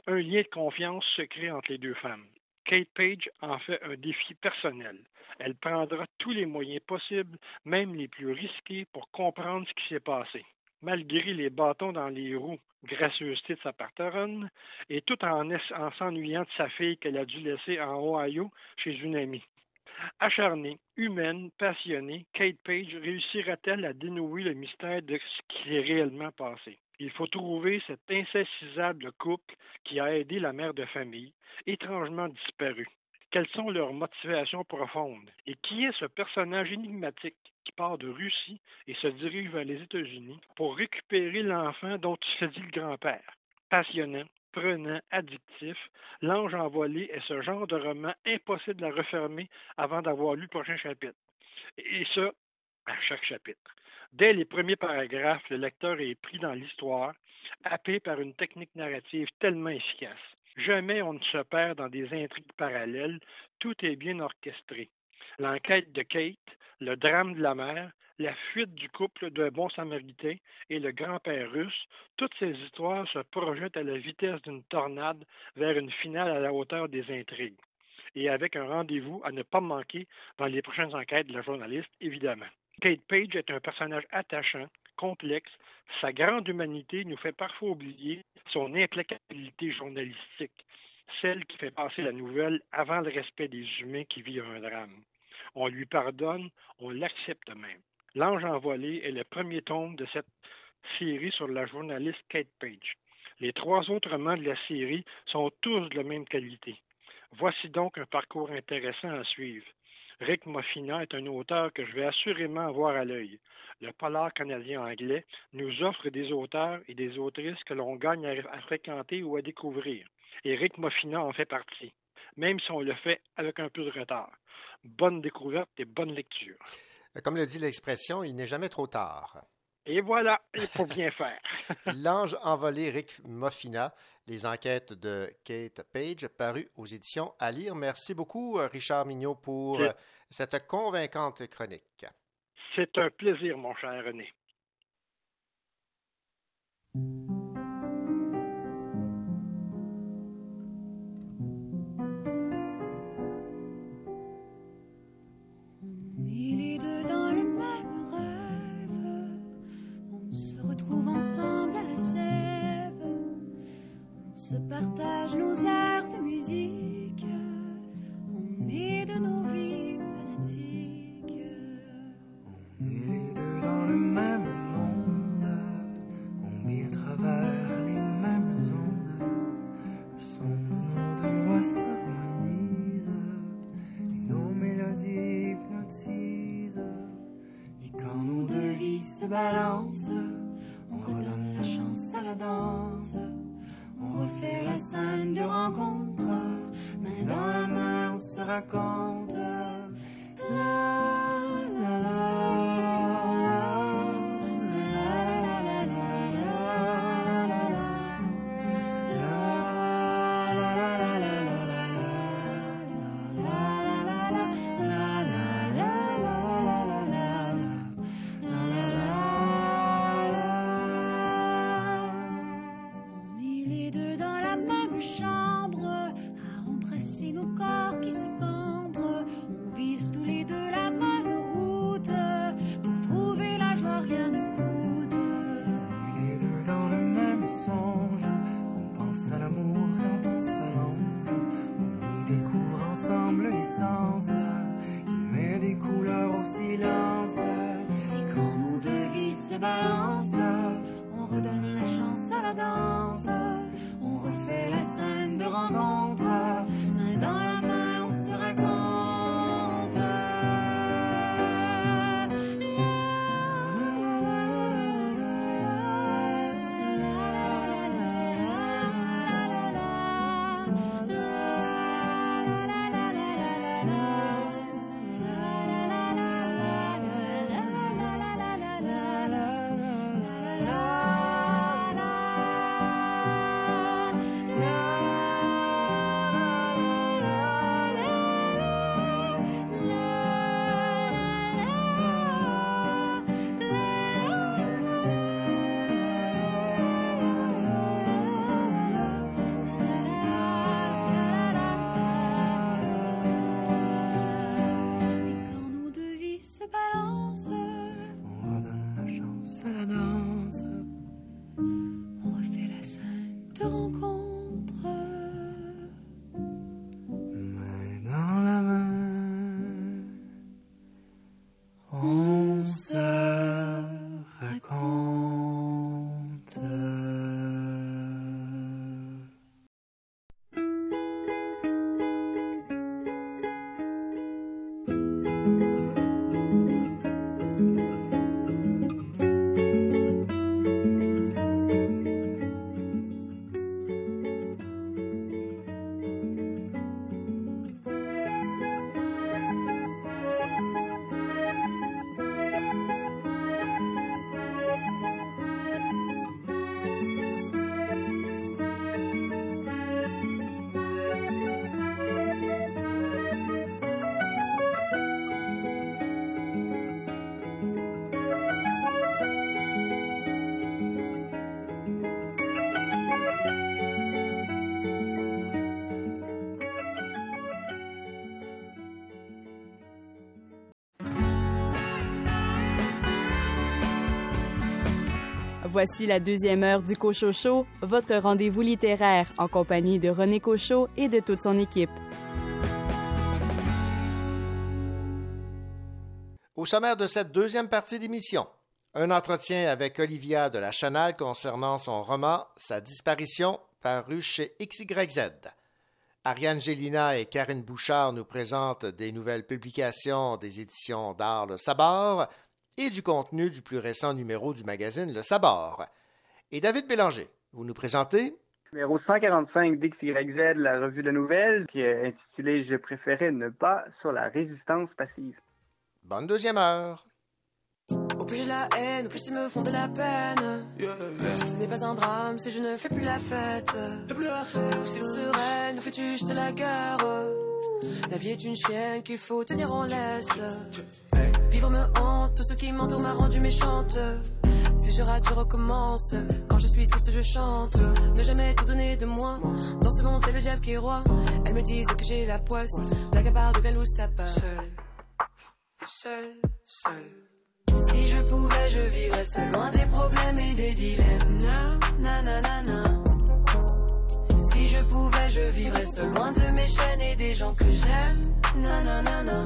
Un lien de confiance se crée entre les deux femmes. Kate Page en fait un défi personnel. Elle prendra tous les moyens possibles, même les plus risqués, pour comprendre ce qui s'est passé malgré les bâtons dans les roues, gracieuseté de sa patronne, et tout en, en s'ennuyant de sa fille qu'elle a dû laisser en Ohio chez une amie. Acharnée, humaine, passionnée, Kate Page réussira-t-elle à dénouer le mystère de ce qui est réellement passé? Il faut trouver cet insaisissable couple qui a aidé la mère de famille, étrangement disparue. Quelles sont leurs motivations profondes? Et qui est ce personnage énigmatique qui part de Russie et se dirige vers les États-Unis pour récupérer l'enfant dont il se dit le grand-père? Passionnant, prenant, addictif, L'Ange envolé est ce genre de roman impossible à refermer avant d'avoir lu le prochain chapitre. Et ça, à chaque chapitre. Dès les premiers paragraphes, le lecteur est pris dans l'histoire, happé par une technique narrative tellement efficace. Jamais on ne se perd dans des intrigues parallèles, tout est bien orchestré. L'enquête de Kate, le drame de la mère, la fuite du couple d'un bon samaritain et le grand-père russe, toutes ces histoires se projettent à la vitesse d'une tornade vers une finale à la hauteur des intrigues. Et avec un rendez-vous à ne pas manquer dans les prochaines enquêtes de la journaliste, évidemment. Kate Page est un personnage attachant, complexe. Sa grande humanité nous fait parfois oublier son implacabilité journalistique, celle qui fait passer la nouvelle avant le respect des humains qui vivent un drame. On lui pardonne, on l'accepte même. L'ange envolé est le premier tome de cette série sur la journaliste Kate Page. Les trois autres romans de la série sont tous de la même qualité. Voici donc un parcours intéressant à suivre. Rick Moffina est un auteur que je vais assurément avoir à l'œil. Le polar canadien-anglais nous offre des auteurs et des autrices que l'on gagne à, fréquenter ou à découvrir. Et Rick Moffina en fait partie, même si on le fait avec un peu de retard. Bonne découverte et bonne lecture. Comme le dit l'expression, il n'est jamais trop tard. Et voilà, il faut bien faire. L'ange envolé Rick Moffina, les enquêtes de Kate Page, paru aux éditions à lire. Merci beaucoup, Richard Mignot, pour C'est- cette convaincante chronique. C'est un plaisir, mon cher René. Voici la deuxième heure du Cochocho, votre rendez-vous littéraire en compagnie de René Cochot et de toute son équipe. Au sommaire de cette deuxième partie d'émission, un entretien avec Olivia de la Chanal concernant son roman Sa disparition, paru chez XYZ. Ariane Gélina et Karine Bouchard nous présentent des nouvelles publications des éditions d'art Le Sabord et du contenu du plus récent numéro du magazine Le Sabord. Et David Bélanger, vous nous présentez Numéro 145 d'XYZ, la revue de nouvelles, qui est intitulée Je préférais ne pas sur la résistance passive. Bonne deuxième heure. Au plus j'ai la haine, au plus ils me font de la peine. Ce n'est pas un drame si je ne fais plus la fête. Ou c'est sereine, ou fais-tu juste la guerre? La vie est une chienne qu'il faut tenir en laisse. Vivre me hante, tout ce qui m'entoure m'a rendu méchante. Si je rate, je recommence. Quand je suis triste, je chante. Ne jamais tout donner de moi. Dans ce monde, c'est le diable qui est roi. Elles me disent que j'ai la poisse. La gabarre de velours, ça part. Seul, seul, seul. Si je pouvais, je vivrais seul, loin des problèmes et des dilemmes. Na, na, na, na. Si je pouvais, je vivrais seul, loin de mes chaînes et des gens que j'aime. Na, na, na, na.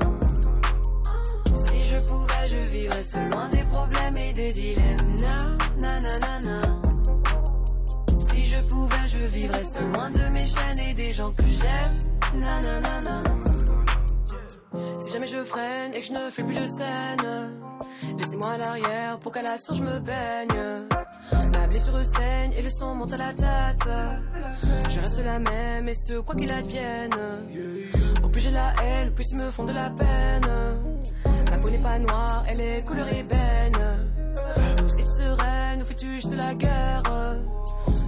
Si je pouvais, je vivrais seul, loin des problèmes et des dilemmes. Si je pouvais, je vivrais seul, loin de mes chaînes et des gens que j'aime. Na. Si jamais je freine et que je ne fais plus de scène, laissez-moi à l'arrière pour qu'à la source je me baigne. Ma blessure saigne et le sang monte à la tête. Je reste la même et ce quoi qu'il advienne. Au plus j'ai la haine, plus ils me font de la peine. Ma peau n'est pas noire, elle est couleur ébène. Douce et sereine, où fais-tu juste la guerre?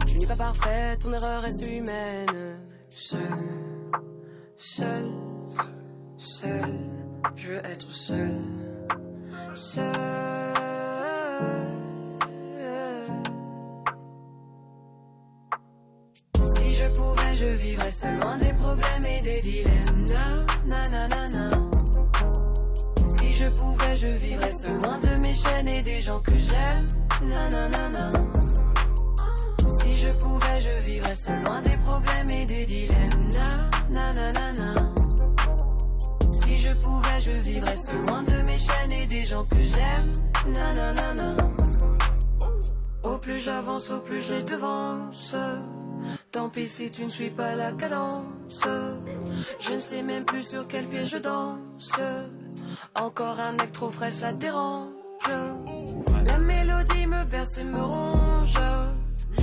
Tu n'es pas parfaite, ton erreur reste humaine. Seul, seul, seul, je veux être seul. Seul. Si je pouvais, je vivrais seul, loin des problèmes et des dilemmes. Na, na, na, na, na. Je vivrais seul, loin de mes chaînes et des gens que j'aime. Na, na, na, na. Si je pouvais, je vivrais seul, loin des problèmes et des dilemmes. Na, na, na, na, na. Si je pouvais, je vivrais seul, loin de mes chaînes et des gens que j'aime. Na, na, na, na. Au plus j'avance, au plus je devance. Tant pis si tu ne suis pas la cadence. Je ne sais même plus sur quel pied je danse. Encore un acte trop frais, ça dérange. La mélodie me berce et me ronge.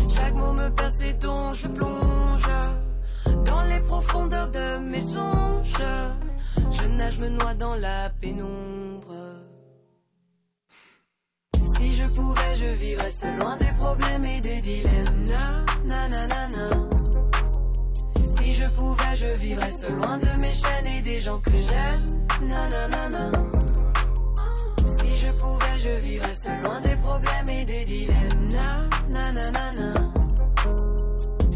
Chaque mot me perce et dont je plonge. Dans les profondeurs de mes songes. Je nage, me noie dans la pénombre. Si je pouvais, je vivrais seul, loin des problèmes et des dilemmes. Na, na, na, na. Je pouvais, je vivrais seul, loin de mes chaînes et des gens que j'aime. Na, na, na, na. Si je pouvais, je vivrais seul, loin des problèmes et des dilemmes. Na, na, na, na, na.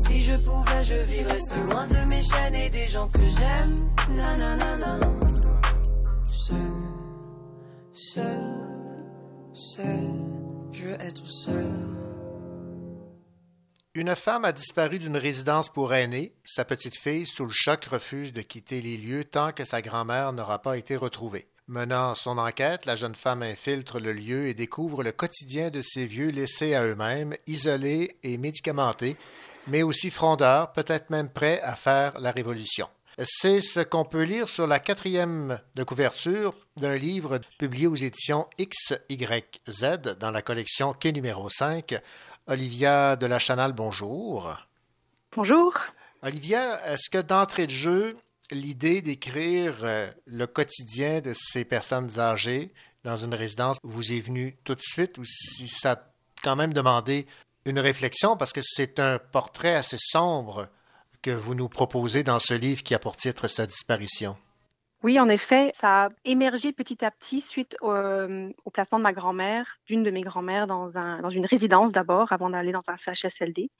Si je pouvais, je vivrais seul, loin de mes chaînes et des gens que j'aime. Na, na, na, na. Seul, seul, seul, je veux être seul. Une femme a disparu d'une résidence pour aînés. Sa petite fille, sous le choc, refuse de quitter les lieux tant que sa grand-mère n'aura pas été retrouvée. Menant son enquête, la jeune femme infiltre le lieu et découvre le quotidien de ces vieux laissés à eux-mêmes, isolés et médicamentés, mais aussi frondeurs, peut-être même prêts à faire la révolution. C'est ce qu'on peut lire sur la quatrième de couverture d'un livre publié aux éditions XYZ dans la collection Quai numéro 5. Olivia de la Chanal, bonjour. Bonjour. Olivia, est-ce que d'entrée de jeu, l'idée d'écrire euh, le quotidien de ces personnes âgées dans une résidence vous est venue tout de suite ou si ça a quand même demandé une réflexion parce que c'est un portrait assez sombre que vous nous proposez dans ce livre qui a pour titre Sa disparition? Oui, en effet, ça a émergé petit à petit suite au, euh, au placement de ma grand-mère, d'une de mes grand-mères, dans, un, dans une résidence d'abord, avant d'aller dans un CHSLD.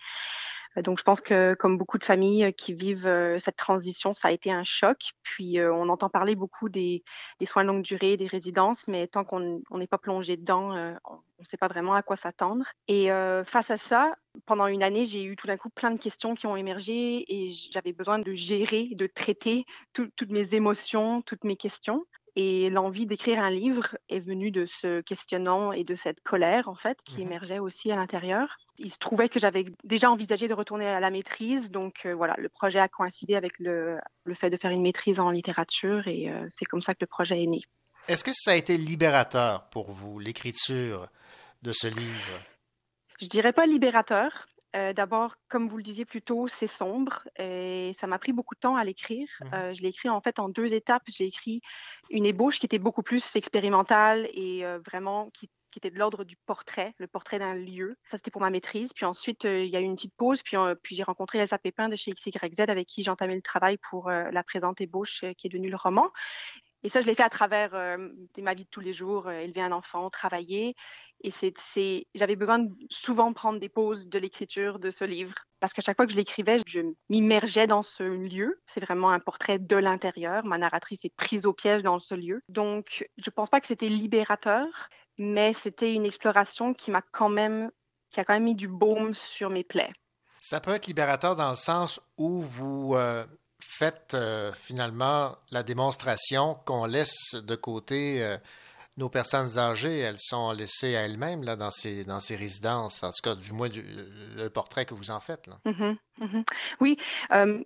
Euh, Donc, je pense que comme beaucoup de familles euh, qui vivent cette transition, ça a été un choc. Puis, on entend parler beaucoup des, des soins de longue durée, des résidences, mais tant qu'on on n'est pas plongé dedans, on ne sait pas vraiment à quoi s'attendre. Et face à ça, pendant une année, j'ai eu tout d'un coup plein de questions qui ont émergé et j'avais besoin de gérer, de traiter tout- toutes mes émotions, toutes mes questions. Et l'envie d'écrire un livre est venue de ce questionnement et de cette colère, en fait, qui émergeait aussi à l'intérieur. Il se trouvait que j'avais déjà envisagé de retourner à la maîtrise, donc euh, voilà, le projet a coïncidé avec le, le fait de faire une maîtrise en littérature et euh, c'est comme ça que le projet est né. Est-ce que ça a été libérateur pour vous, l'écriture de ce livre? Je dirais pas libérateur. Euh, D'abord, comme vous le disiez plus tôt, c'est sombre et ça m'a pris beaucoup de temps à l'écrire. Euh, je l'ai écrit en fait en deux étapes. J'ai écrit une ébauche qui était beaucoup plus expérimentale et euh, vraiment qui, qui était de l'ordre du portrait, le portrait d'un lieu. Ça, c'était pour ma maîtrise. Puis ensuite, il y a eu une petite pause. Puis, puis j'ai rencontré Elsa Pépin de chez XYZ avec qui j'entamais le travail pour la présente ébauche qui est devenue le roman. Et ça, je l'ai fait à travers euh, ma vie de tous les jours, euh, élever un enfant, travailler. Et c'est, j'avais besoin de souvent prendre des pauses de l'écriture de ce livre. Parce qu'à chaque fois que je l'écrivais, je m'immergeais dans ce lieu. C'est vraiment un portrait de l'intérieur. Ma narratrice est prise au piège dans ce lieu. Donc, je pense pas que c'était libérateur, mais c'était une exploration qui m'a quand même, qui a quand même mis du baume sur mes plaies. Ça peut être libérateur dans le sens où vous euh, faites euh, finalement la démonstration qu'on laisse de côté euh, nos personnes âgées. Elles sont laissées à elles-mêmes là, dans, ces, dans ces résidences, en tout cas, du moins du, le portrait que vous en faites. Là. Mhm, mhm. Oui, euh,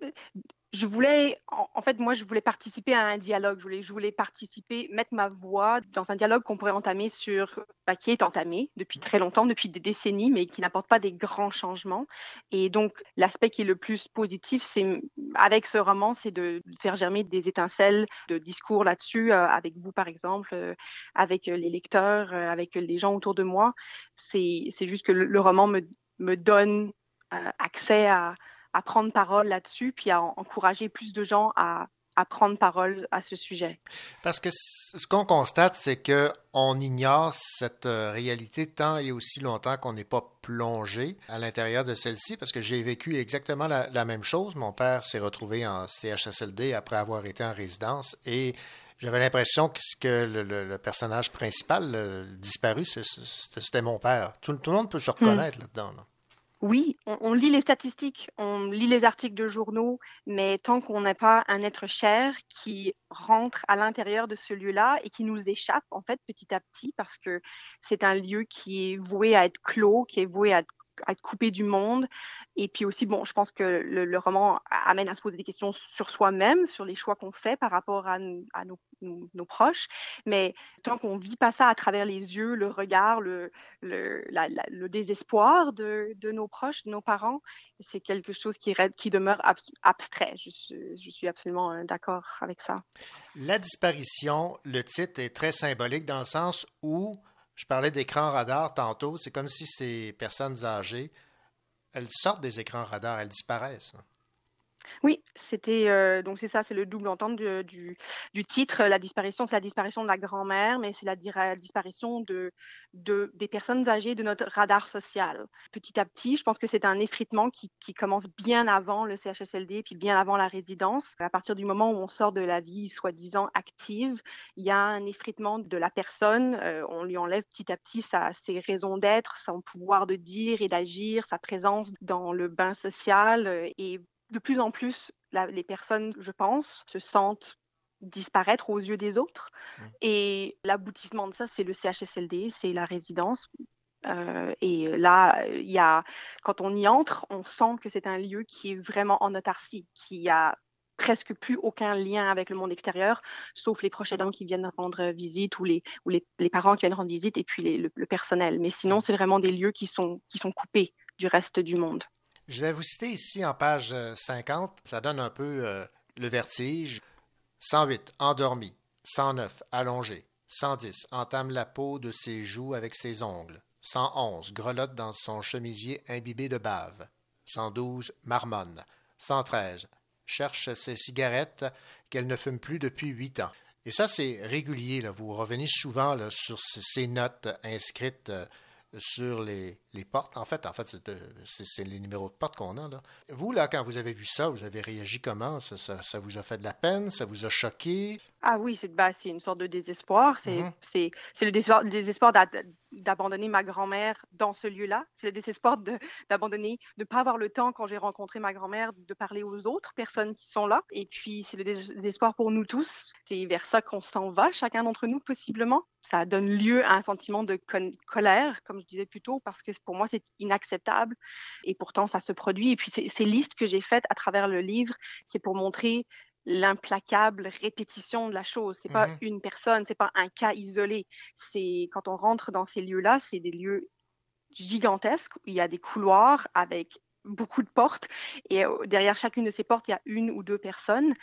je voulais, en, fait, moi, je voulais participer à un dialogue. Je voulais, je voulais participer, mettre ma voix dans un dialogue qu'on pourrait entamer sur, bah, qui est entamé depuis très longtemps, depuis des décennies, mais qui n'apporte pas des grands changements. Et donc, l'aspect qui est le plus positif, c'est avec ce roman, c'est de faire germer des étincelles de discours là-dessus, euh, avec vous, par exemple, euh, avec les lecteurs, euh, avec les gens autour de moi. C'est, c'est juste que le, le roman me, me donne accès à à prendre parole là-dessus, puis à en- encourager plus de gens à, à prendre parole à ce sujet. Parce que ce qu'on constate, c'est que on ignore cette euh, réalité tant et aussi longtemps qu'on n'est pas plongé à l'intérieur de celle-ci, parce que j'ai vécu exactement la, la même chose. Mon père s'est retrouvé en CHSLD après avoir été en résidence et j'avais l'impression que, que le, le- le personnage principal le disparu, c'était mon père. Tout, tout le monde peut se reconnaître là-dedans. là. Oui, on, lit les statistiques, on lit les articles de journaux, mais tant qu'on n'a pas un être cher qui rentre à l'intérieur de ce lieu-là et qui nous échappe, en fait, petit à petit, parce que c'est un lieu qui est voué à être clos, qui est voué à être à être coupé du monde. Et puis aussi, bon, je pense que le, roman amène à se poser des questions sur soi-même, sur les choix qu'on fait par rapport à, nos, proches. Mais tant qu'on vit pas ça à travers les yeux, le regard, le, le, désespoir de, de nos proches, de nos parents, c'est quelque chose qui, qui demeure abs- abstrait. Je suis absolument euh, d'accord avec ça. La disparition, le titre est très symbolique dans le sens où je parlais d'écran radar tantôt. C'est comme si ces personnes âgées, elles sortent des écrans radars, elles disparaissent. là. Oui, c'était euh, donc c'est ça, c'est le double entente du, du, du titre. La disparition, c'est la disparition de la grand-mère, mais c'est la disparition de, de des personnes âgées de notre radar social. Petit à petit, je pense que c'est un effritement qui, qui commence bien avant le CHSLD, puis bien avant la résidence. À partir du moment où on sort de la vie soi-disant active, il y a un effritement de la personne. Euh, on lui enlève petit à petit sa, ses raisons d'être, son pouvoir de dire et d'agir, sa présence dans le bain social euh, et de plus en plus, la- les personnes, je pense, se sentent disparaître aux yeux des autres. Et l'aboutissement de ça, c'est le CHSLD, c'est la résidence. Euh, et là, il y a, quand on y entre, on sent que c'est un lieu qui est vraiment en autarcie, qui a presque plus aucun lien avec le monde extérieur, sauf les proches aidants qui viennent rendre visite ou les, ou les, les parents qui viennent rendre visite et puis les- le, le personnel. Mais sinon, c'est vraiment des lieux qui sont, qui sont coupés du reste du monde. Je vais vous citer ici en page euh, 50, ça donne un peu euh, le vertige. 108, endormi. 109, allongé. 110, entame la peau de ses joues avec ses ongles. 111, grelotte dans son chemisier imbibé de bave. 112, marmonne. 113, cherche ses cigarettes qu'elle ne fume plus depuis huit ans. Et ça, c'est régulier. Là. Vous revenez souvent sur ces, ces notes inscrites euh, sur les, les portes. En fait, en fait, c'est, les numéros de porte qu'on a. Là. Vous, là, quand vous avez vu ça, vous avez réagi comment? Ça, ça- ça vous a fait de la peine? Ça vous a choqué? Ah oui, c'est c'est une sorte de désespoir. C'est c'est c'est le désespoir, désespoir d'a- d'abandonner ma grand-mère dans ce lieu-là. C'est le désespoir de- d'abandonner, de ne pas avoir le temps quand j'ai rencontré ma grand-mère de parler aux autres personnes qui sont là. Et puis c'est le dés- désespoir pour nous tous. C'est vers ça qu'on s'en va, chacun d'entre nous possiblement. Ça donne lieu à un sentiment de colère, comme je disais plus tôt, parce que pour moi c'est inacceptable. Et pourtant ça se produit. Et puis ces listes que j'ai faites à travers le livre, c'est pour montrer l'implacable répétition de la chose. C'est pas Mhm. une personne, c'est pas un cas isolé. C'est quand on rentre dans ces lieux-là, c'est des lieux gigantesques où il y a des couloirs avec beaucoup de portes et euh, derrière chacune de ces portes, il y a une ou deux personnes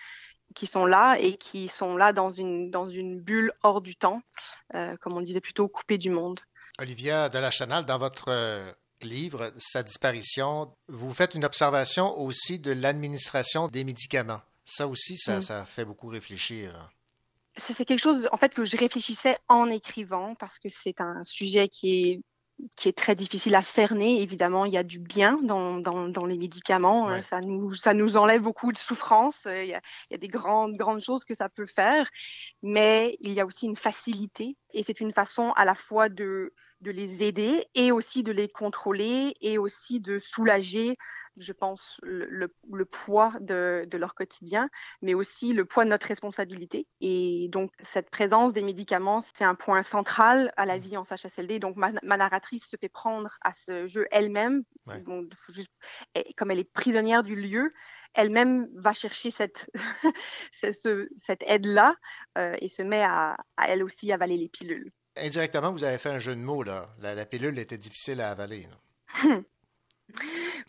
qui sont là et qui sont là dans une dans une bulle hors du temps, euh, comme on disait plutôt coupée du monde. Olivia Delachanal, dans votre euh, livre, Sa disparition, vous faites une observation aussi de l'administration des médicaments. Ça aussi, ça, Mm. ça fait beaucoup réfléchir. c'est c'est quelque chose en fait que je réfléchissais en écrivant parce que c'est un sujet qui est qui est très difficile à cerner. Évidemment, il y a du bien dans, dans, dans les médicaments. Ouais. Euh, Ça nous ça nous enlève beaucoup de souffrance. Euh, Il y a, il y a des grandes grandes choses que ça peut faire, mais il y a aussi une facilité et c'est une façon à la fois de de les aider et aussi de les contrôler et aussi de soulager je pense, le, le, le poids de, de, leur quotidien, mais aussi le poids de notre responsabilité. Et donc, cette présence des médicaments, c'est un point central à la vie en CHSLD. Donc, ma, ma narratrice se fait prendre à ce jeu elle-même. Ouais. Comme elle est prisonnière du lieu, elle-même va chercher cette, ce, cette aide-là euh, et se met à, à, elle aussi avaler les pilules. Indirectement, vous avez fait un jeu de mots. Là. La, la pilule était difficile à avaler.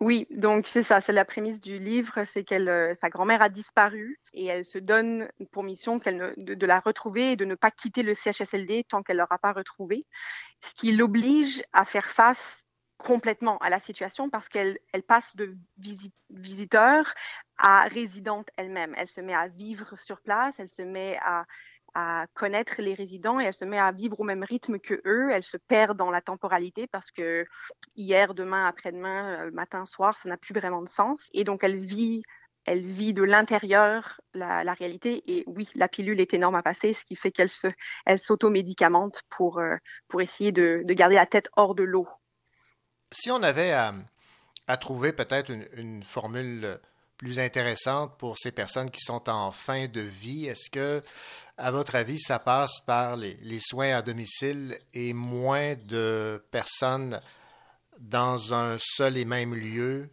Oui, donc c'est ça, c'est la prémisse du livre, c'est qu'elle, euh, sa grand-mère a disparu et elle se donne pour mission qu'elle ne, de, la retrouver et de ne pas quitter le CHSLD tant qu'elle l'aura pas retrouvée, ce qui l'oblige à faire face complètement à la situation parce qu'elle elle passe de visit, visiteur à résidente elle-même. Elle se met à vivre sur place, elle se met à à connaître les résidents et elle se met à vivre au même rythme que eux. Elle se perd dans la temporalité parce que hier, demain, après-demain, matin, soir, ça n'a plus vraiment de sens. Et donc, elle vit, elle vit de l'intérieur la, réalité. Et oui, la pilule est énorme à passer, ce qui fait qu'elle se, elle s'auto-médicamente pour, euh, pour essayer de, de garder la tête hors de l'eau. Si on avait à, trouver peut-être une formule plus intéressante pour ces personnes qui sont en fin de vie, est-ce que à votre avis, ça passe par les, les, soins à domicile et moins de personnes dans un seul et même lieu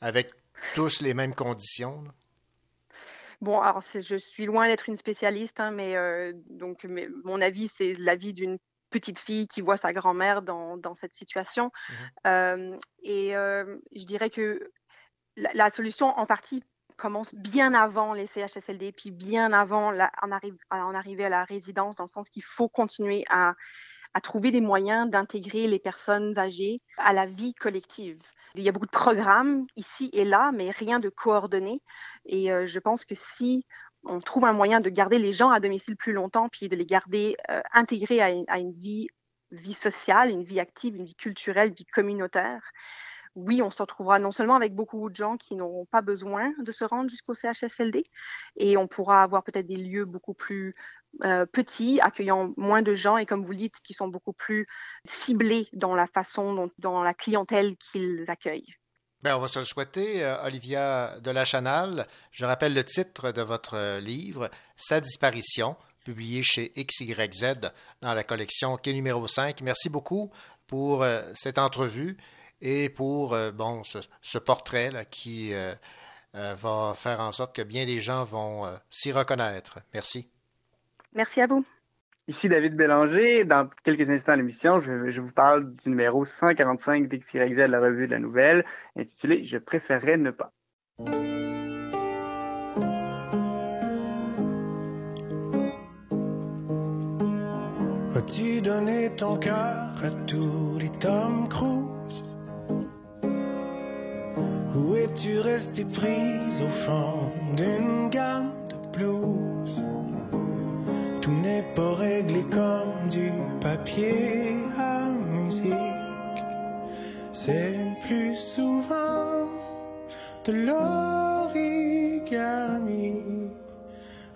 avec tous les mêmes conditions? Là? Bon, alors je suis loin d'être une spécialiste, hein, mais euh, donc mais, mon avis, c'est l'avis d'une petite fille qui voit sa grand-mère dans, dans, cette situation. Mmh. Euh, et euh, je dirais que la, solution, en partie, commence bien avant les CHSLD, puis bien avant en, arrive, en à la résidence, dans le sens qu'il faut continuer à, trouver des moyens d'intégrer les personnes âgées à la vie collective. Il y a beaucoup de programmes ici et là, mais rien de coordonné. Et euh, je pense que si on trouve un moyen de garder les gens à domicile plus longtemps, puis de les garder euh, intégrés à une, à une vie, vie sociale, une vie active, une vie culturelle, une vie communautaire, oui, on se retrouvera non seulement avec beaucoup de gens qui n'auront pas besoin de se rendre jusqu'au CHSLD, et on pourra avoir peut-être des lieux beaucoup plus euh, petits, accueillant moins de gens, et comme vous le dites, qui sont beaucoup plus ciblés dans la façon dans la clientèle qu'ils accueillent. Bien, on va se le souhaiter, euh, Olivia Delachanal. Je rappelle le titre de votre livre, Sa disparition, publié chez XYZ dans la collection Quai numéro 5. Merci beaucoup pour euh, cette entrevue et pour euh, bon, ce, ce portrait là, qui euh, euh, va faire en sorte que bien des gens vont s'y reconnaître. Merci. Merci à vous. Ici David Bélanger. Dans quelques instants à l'émission, je, je, vous parle du numéro 145 d'XYZ de la revue de la nouvelle, intitulé Je préférerais ne pas. As-tu donné ton cœur à tous les Tom Cruise? Où es-tu resté prise au fond d'une gamme de blues? Tout n'est pas réglé comme du papier à musique. C'est plus souvent de l'origami.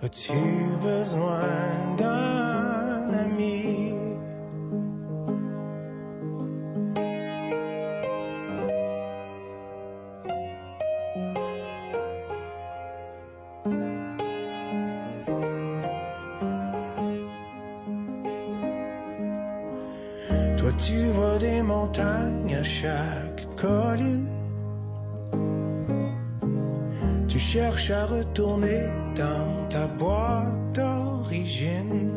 As-tu besoin d'un ami? À chaque colline. Tu cherches à retourner dans ta boîte d'origine.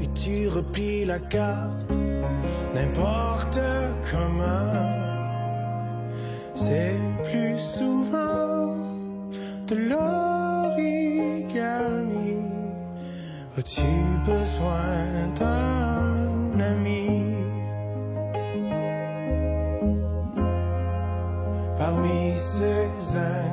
Et tu replies la carte n'importe comment. C'est plus souvent de l'origami. As-tu besoin d'un me, says I.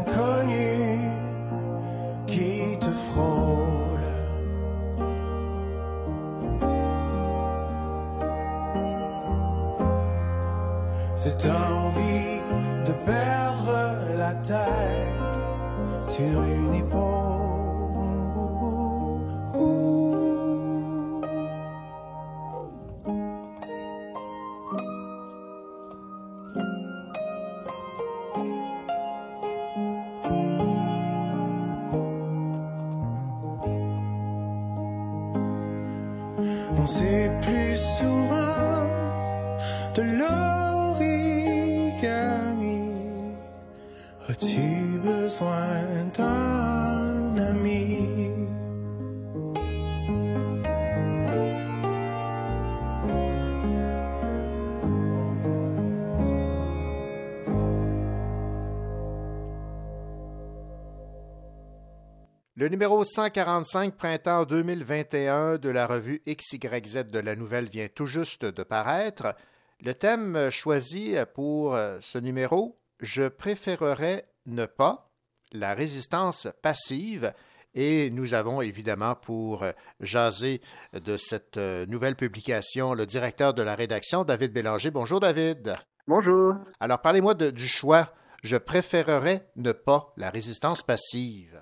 numéro 145 printemps 2021 de la revue XYZ de la Nouvelle vient tout juste de paraître. Le thème choisi pour ce numéro, je préférerais ne pas, la résistance passive. Et nous avons évidemment pour jaser de cette nouvelle publication le directeur de la rédaction, David Bélanger. Bonjour David. Bonjour. Alors parlez-moi du choix. Je préférerais ne pas, la résistance passive.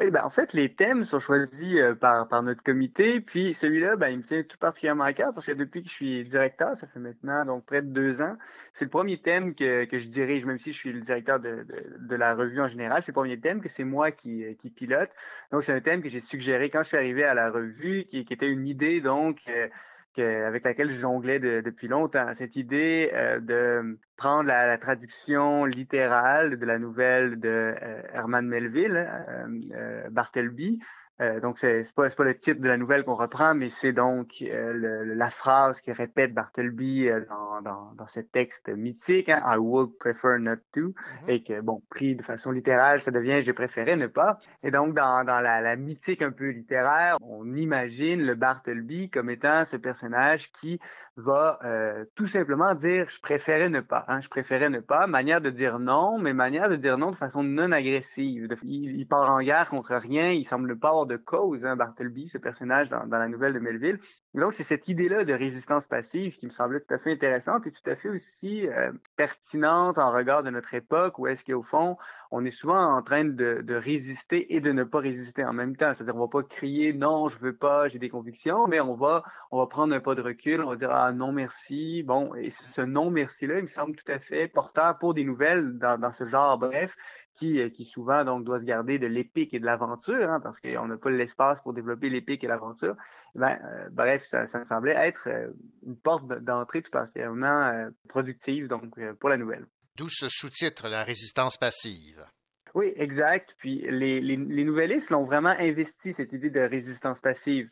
Oui, ben, en fait, les thèmes sont choisis euh, par, par notre comité. Puis celui-là, ben, il me tient tout particulièrement à cœur parce que depuis que je suis directeur, ça fait maintenant donc près de deux ans, c'est le premier thème que, que je dirige, même si je suis le directeur de, de, de la revue en général, c'est le premier thème que c'est moi qui, euh, qui pilote. Donc, c'est un thème que j'ai suggéré quand je suis arrivé à la revue, qui, qui était une idée, donc, euh, avec laquelle je jonglais de- depuis longtemps. Cette idée euh, de prendre la, la traduction littérale de la nouvelle de euh, Herman Melville, euh, euh, Bartleby. Euh, donc, c'est c'est pas, pas le titre de la nouvelle qu'on reprend, mais c'est donc euh, le- la phrase que répète Bartleby euh, dans, dans, dans ce texte mythique, hein, I would prefer not to, et que, bon, pris de façon littérale, ça devient j'ai préféré ne pas. Et donc, dans, dans la, la mythique un peu littéraire, on imagine le Bartleby comme étant ce personnage qui va tout simplement dire je préférais ne pas. Hein, je préférais ne pas. Manière de dire non, mais manière de dire non de façon non agressive. Il, il part en guerre contre rien. Il semble pas avoir de cause, hein, Bartleby, ce personnage dans, la nouvelle de Melville. Donc, c'est cette idée-là de résistance passive qui me semblait tout à fait intéressante et tout à fait aussi euh, pertinente en regard de notre époque où est-ce qu'au fond, on est souvent en train de, résister et de ne pas résister en même temps. C'est-à-dire, on va pas crier non, je veux pas, j'ai des convictions, mais on va, on va prendre un pas de recul, on va dire ah non merci. Bon, et ce non merci-là, il me semble tout à fait porteur pour des nouvelles dans ce genre, bref, qui, euh, qui souvent donc doit se garder de l'épique et de l'aventure, hein, parce qu'on n'a pas l'espace pour développer l'épique et l'aventure. Ben, euh, bref, ça, ça me semblait être euh, une porte d'entrée tout particulièrement productive donc pour la nouvelle. D'où ce sous-titre, la résistance passive. Oui, exact. Puis les, les, les nouvellistes l'ont vraiment investi, cette idée de résistance passive.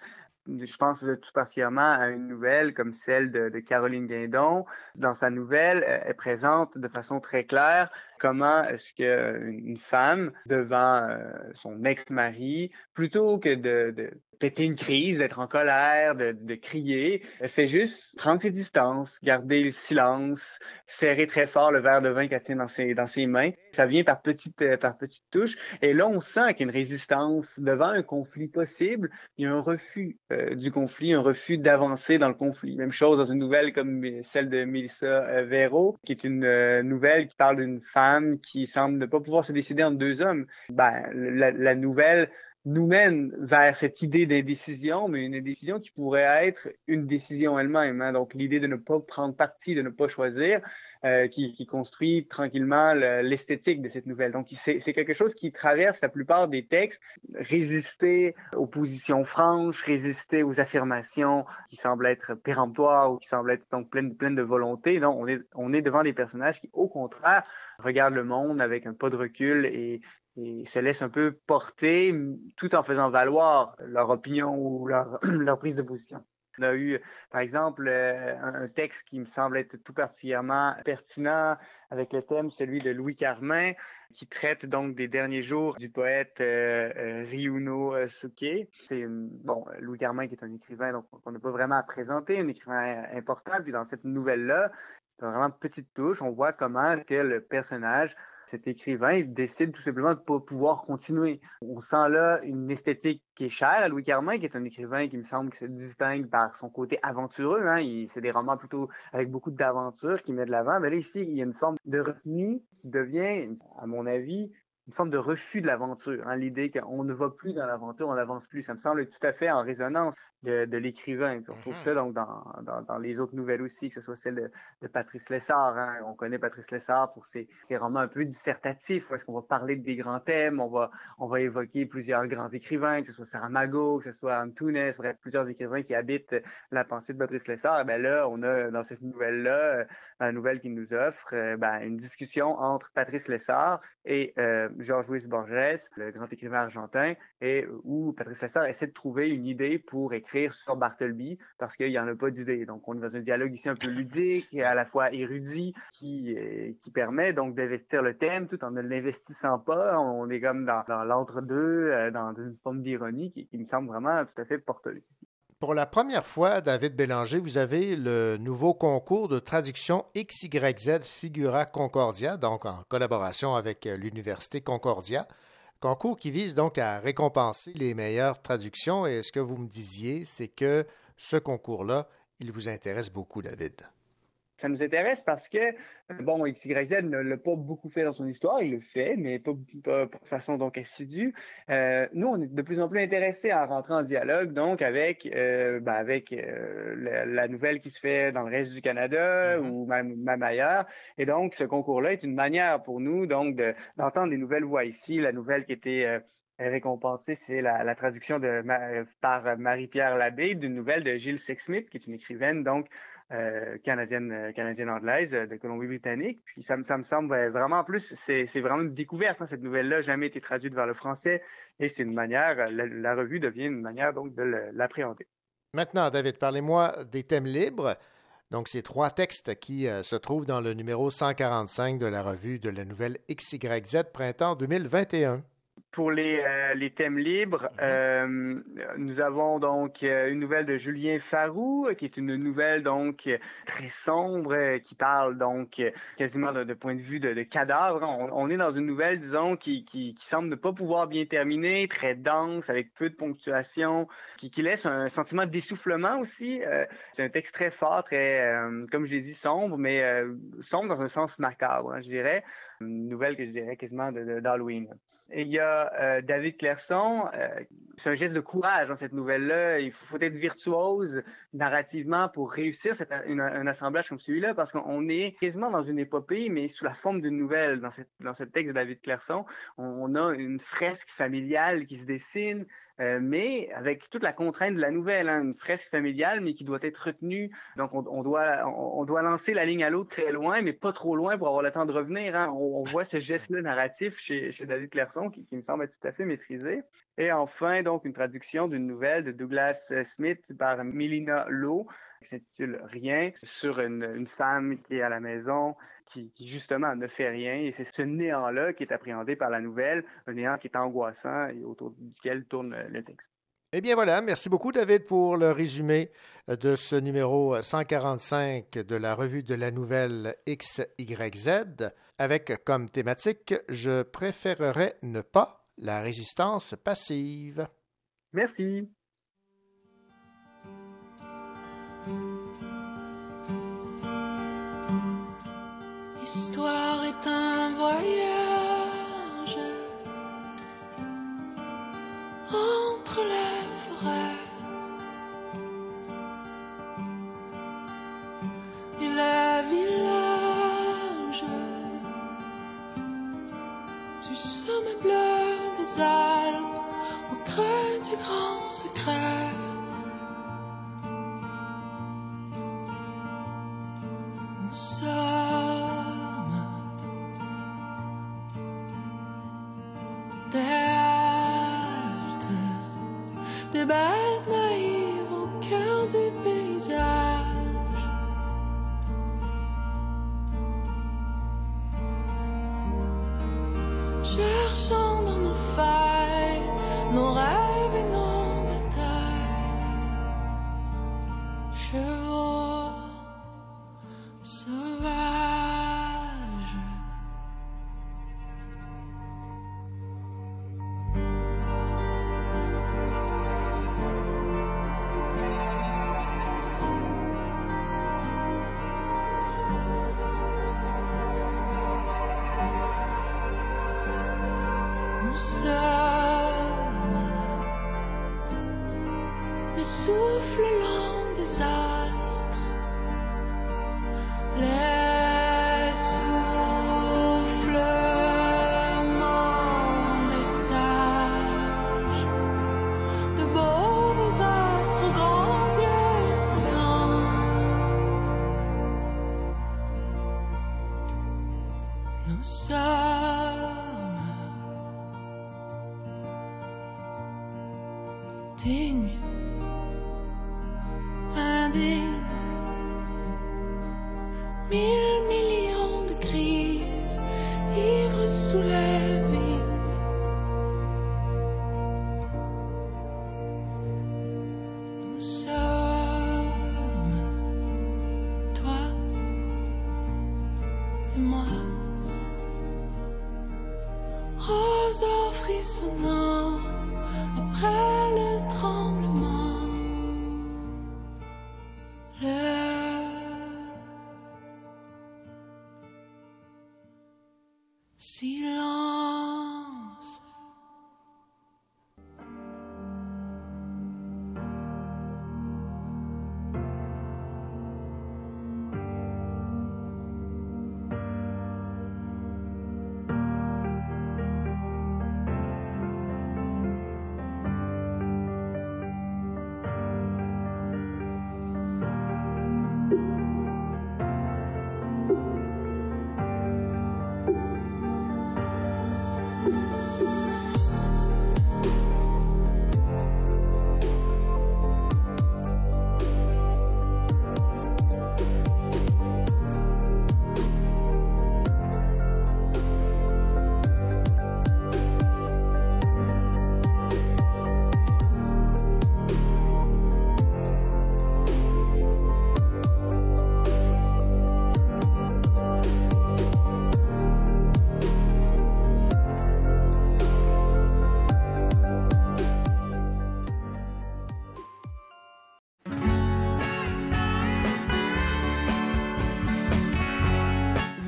Je pense tout particulièrement à une nouvelle comme celle de, de Caroline Guindon. Dans sa nouvelle, elle présente de façon très claire comment est-ce qu'une femme, devant euh, son ex-mari, plutôt que de, péter une crise, d'être en colère, de, crier. Elle fait juste prendre ses distances, garder le silence, serrer très fort le verre de vin qu'elle tient dans ses, mains. Ça vient par petites, euh, par petites touches. Et là, on sent qu'il y a une résistance devant un conflit possible. Il y a un refus euh, du conflit, un refus d'avancer dans le conflit. Même chose dans une nouvelle comme celle de Melissa euh, Vero, qui est une euh, nouvelle qui parle d'une femme qui semble ne pas pouvoir se décider entre deux hommes. Ben, la, nouvelle nous mène vers cette idée d'indécision, mais une indécision qui pourrait être une décision elle-même. Hein. Donc l'idée de ne pas prendre parti, de ne pas choisir, euh, qui, construit tranquillement l'esthétique de cette nouvelle. Donc c'est quelque chose qui traverse la plupart des textes, résister aux positions franches, résister aux affirmations qui semblent être péremptoires ou qui semblent être donc pleines, pleines de volonté. Non, on est, on est devant des personnages qui, au contraire, regardent le monde avec un pas de recul et, et se laissent un peu porter tout en faisant valoir leur opinion ou leur, leur prise de position. On a eu, par exemple, euh, un texte qui me semble être tout particulièrement pertinent avec le thème, celui de Louis Carmin, qui traite donc des derniers jours du poète euh, euh Ryuno Suke. C'est bon, Louis Carmin qui est un écrivain donc on n'a pas vraiment à présenter, un écrivain important. Puis dans cette nouvelle-là, vraiment petite touche, on voit comment que le personnage cet écrivain décide tout simplement de ne pas pouvoir continuer. On sent là une esthétique qui est chère à Louis Carmin, qui est un écrivain qui me semble que se distingue par son côté aventureux. Hein. C'est des romans plutôt avec beaucoup d'aventures qui met de l'avant. Mais là, ici, il y a une forme de retenue qui devient, à mon avis, une forme de refus de l'aventure. Hein. L'idée qu'on ne va plus dans l'aventure, on n'avance plus. Ça me semble tout à fait en résonance de, de l'écrivain. On trouve ça donc dans, dans, dans, les autres nouvelles aussi, que ce soit celle de, de Patrice Lessard. Hein. On connaît Patrice Lessard pour ses, ses romans un peu dissertatifs, où est-ce qu'on va parler des grands thèmes, on va, on va évoquer plusieurs grands écrivains, que ce soit Saramago, que ce soit Antunes, bref, plusieurs écrivains qui habitent la pensée de Patrice Lessard. ben là, on a dans cette nouvelle-là, la nouvelle qu'il nous offre, euh, ben, une discussion entre Patrice Lessard et euh, Georges Luis Borges, le grand écrivain argentin, et où Patrice Lessard essaie de trouver une idée pour écrire sur Bartleby parce qu'il n'y en a pas d'idée. Donc, on est dans un dialogue ici un peu ludique à la fois érudit qui, qui permet donc d'investir le thème tout en ne l'investissant pas. On est comme dans, dans l'entre-deux, euh, dans une forme d'ironie qui, qui, me semble vraiment tout à fait porteuse ici. Pour la première fois, David Bélanger, vous avez le nouveau concours de traduction XYZ Figura Concordia, donc en collaboration avec l'Université Concordia. Concours qui vise donc à récompenser les meilleures traductions. Et ce que vous me disiez, c'est que ce concours-là, il vous intéresse beaucoup, David. Ça nous intéresse parce que, bon, XYZ ne l'a pas beaucoup fait dans son histoire, il le fait, mais pas, pas, pas de façon donc assidue. Euh, nous, on est de plus en plus intéressés à rentrer en dialogue, donc, avec, euh, ben, avec euh, la, la, nouvelle qui se fait dans le reste du Canada mm -hmm. ou même, même, ailleurs. Et donc, ce concours-là est une manière pour nous, donc, d'entendre de, des nouvelles voix ici. La nouvelle qui était récompensée, c'est la, la, traduction de, par Marie-Pierre Labbé d'une nouvelle de Gilles Sexsmith, qui est une écrivaine, donc, euh, canadienne, euh, canadienne anglaise euh, de Colombie-Britannique. Puis ça, me semble vraiment plus, c'est vraiment une découverte, hein, cette nouvelle-là, jamais été traduite vers le français. Et c'est une manière, la, revue devient une manière donc de l'appréhender. Maintenant, David, parlez-moi des thèmes libres. Donc, ces trois textes qui se trouvent dans le numéro 145 de la revue de la nouvelle XYZ Printemps 2021 pour les, euh, les, thèmes libres, euh, nous avons donc euh, une nouvelle de Julien Farou, qui est une nouvelle donc très sombre, qui parle donc quasiment de, de point de vue de, de cadavre. On, on, est dans une nouvelle, disons, qui, qui, qui, semble ne pas pouvoir bien terminer, très dense, avec peu de ponctuation, qui, qui laisse un sentiment d'essoufflement aussi. C'est un texte très fort, très, comme je l'ai dit, sombre, mais sombre dans un sens macabre, hein, je dirais. Une nouvelle que je dirais quasiment d'Halloween. Et il y a euh, David Clerson, euh, c'est un geste de courage dans cette nouvelle-là. Il faut, être virtuose narrativement pour réussir cette, un assemblage comme celui-là, parce qu'on est quasiment dans une épopée, mais sous la forme d'une nouvelle. Dans, dans ce texte de David Clerson, on, on a une fresque familiale qui se dessine, euh, mais avec toute la contrainte de la nouvelle, hein, une fresque familiale, mais qui doit être retenue. Donc, on, doit, on, doit lancer la ligne à l'autre très loin, mais pas trop loin pour avoir le temps de revenir. Hein. On, voit ce geste-là narratif chez, David Clerson qui, me semble être tout à fait maîtrisé. Et enfin, donc, une traduction d'une nouvelle de Douglas Smith par Melina Lowe qui s'intitule Rien, sur une, femme qui est à la maison qui, qui, justement ne fait rien. Et c'est ce néant-là qui est appréhendé par la nouvelle, un néant qui est angoissant et autour duquel tourne le texte. Eh bien voilà, merci beaucoup David pour le résumé de ce numéro 145 de la revue de la nouvelle XYZ, avec comme thématique Je préférerais ne pas la résistance passive. Merci. L'histoire est un voyage entre les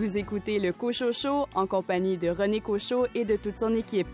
Vous écoutez le Cochot Show en compagnie de René Cochot et de toute son équipe.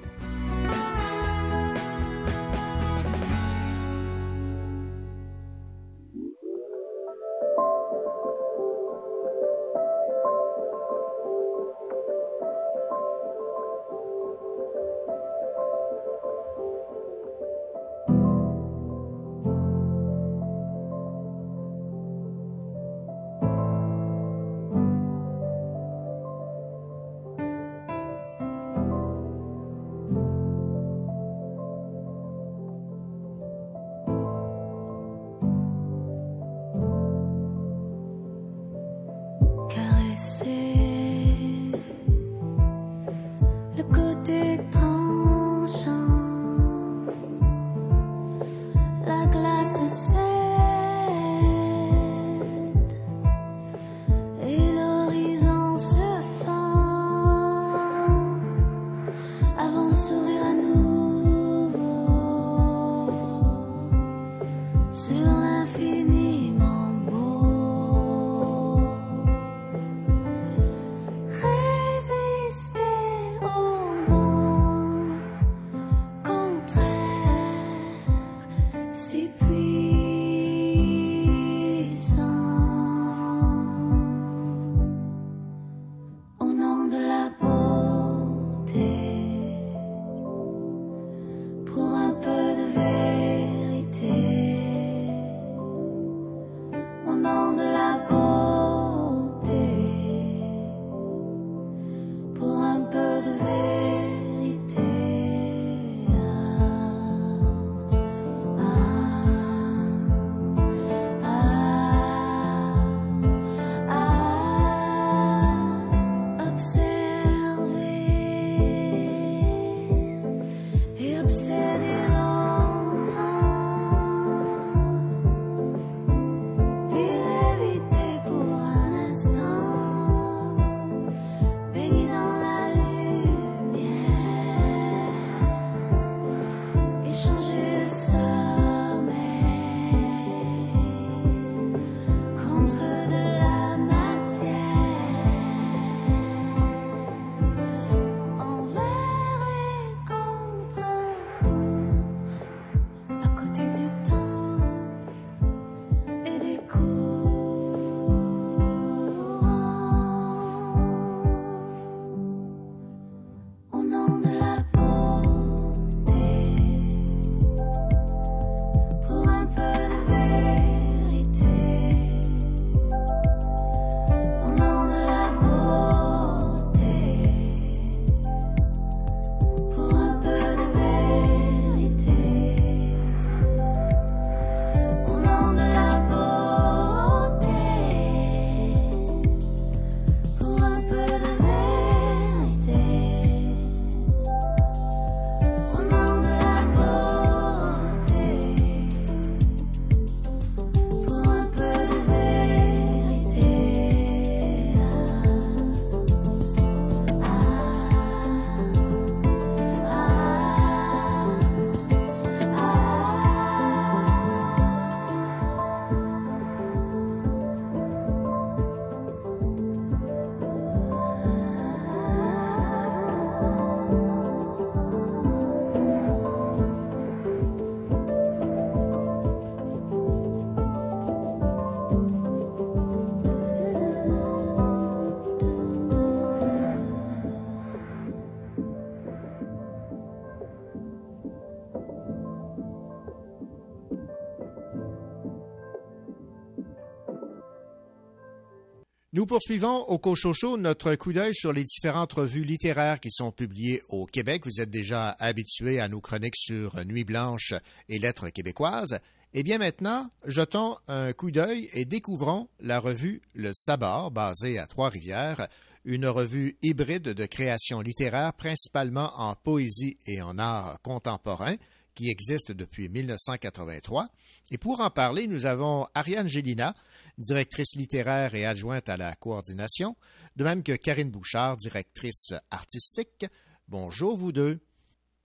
Nous poursuivons au Cochocho notre coup d'œil sur les différentes revues littéraires qui sont publiées au Québec. Vous êtes déjà habitués à nos chroniques sur Nuit blanche et Lettres québécoises. Eh bien maintenant, jetons un coup d'œil et découvrons la revue Le Sabord, basée à Trois-Rivières, une revue hybride de création littéraire principalement en poésie et en art contemporain qui existe depuis 1983. Et pour en parler, nous avons Ariane Gélina, directrice littéraire et adjointe à la coordination, de même que Karine Bouchard, directrice artistique. Bonjour vous deux.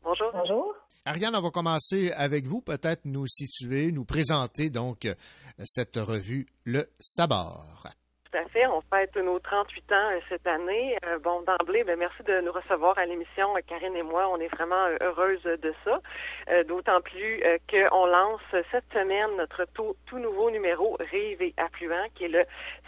Bonjour. Bonjour. Ariane, on va commencer avec vous, peut-être nous situer, nous présenter donc cette revue Le Sabord. Tout à fait. On fête nos 38 ans euh, cette année. Euh, bon, d'emblée, ben, merci de nous recevoir à l'émission. Euh, Karine et moi, on est vraiment heureuses de ça. D'autant plus qu'on lance cette semaine notre tout, tout nouveau numéro Rive et Affluent, qui est le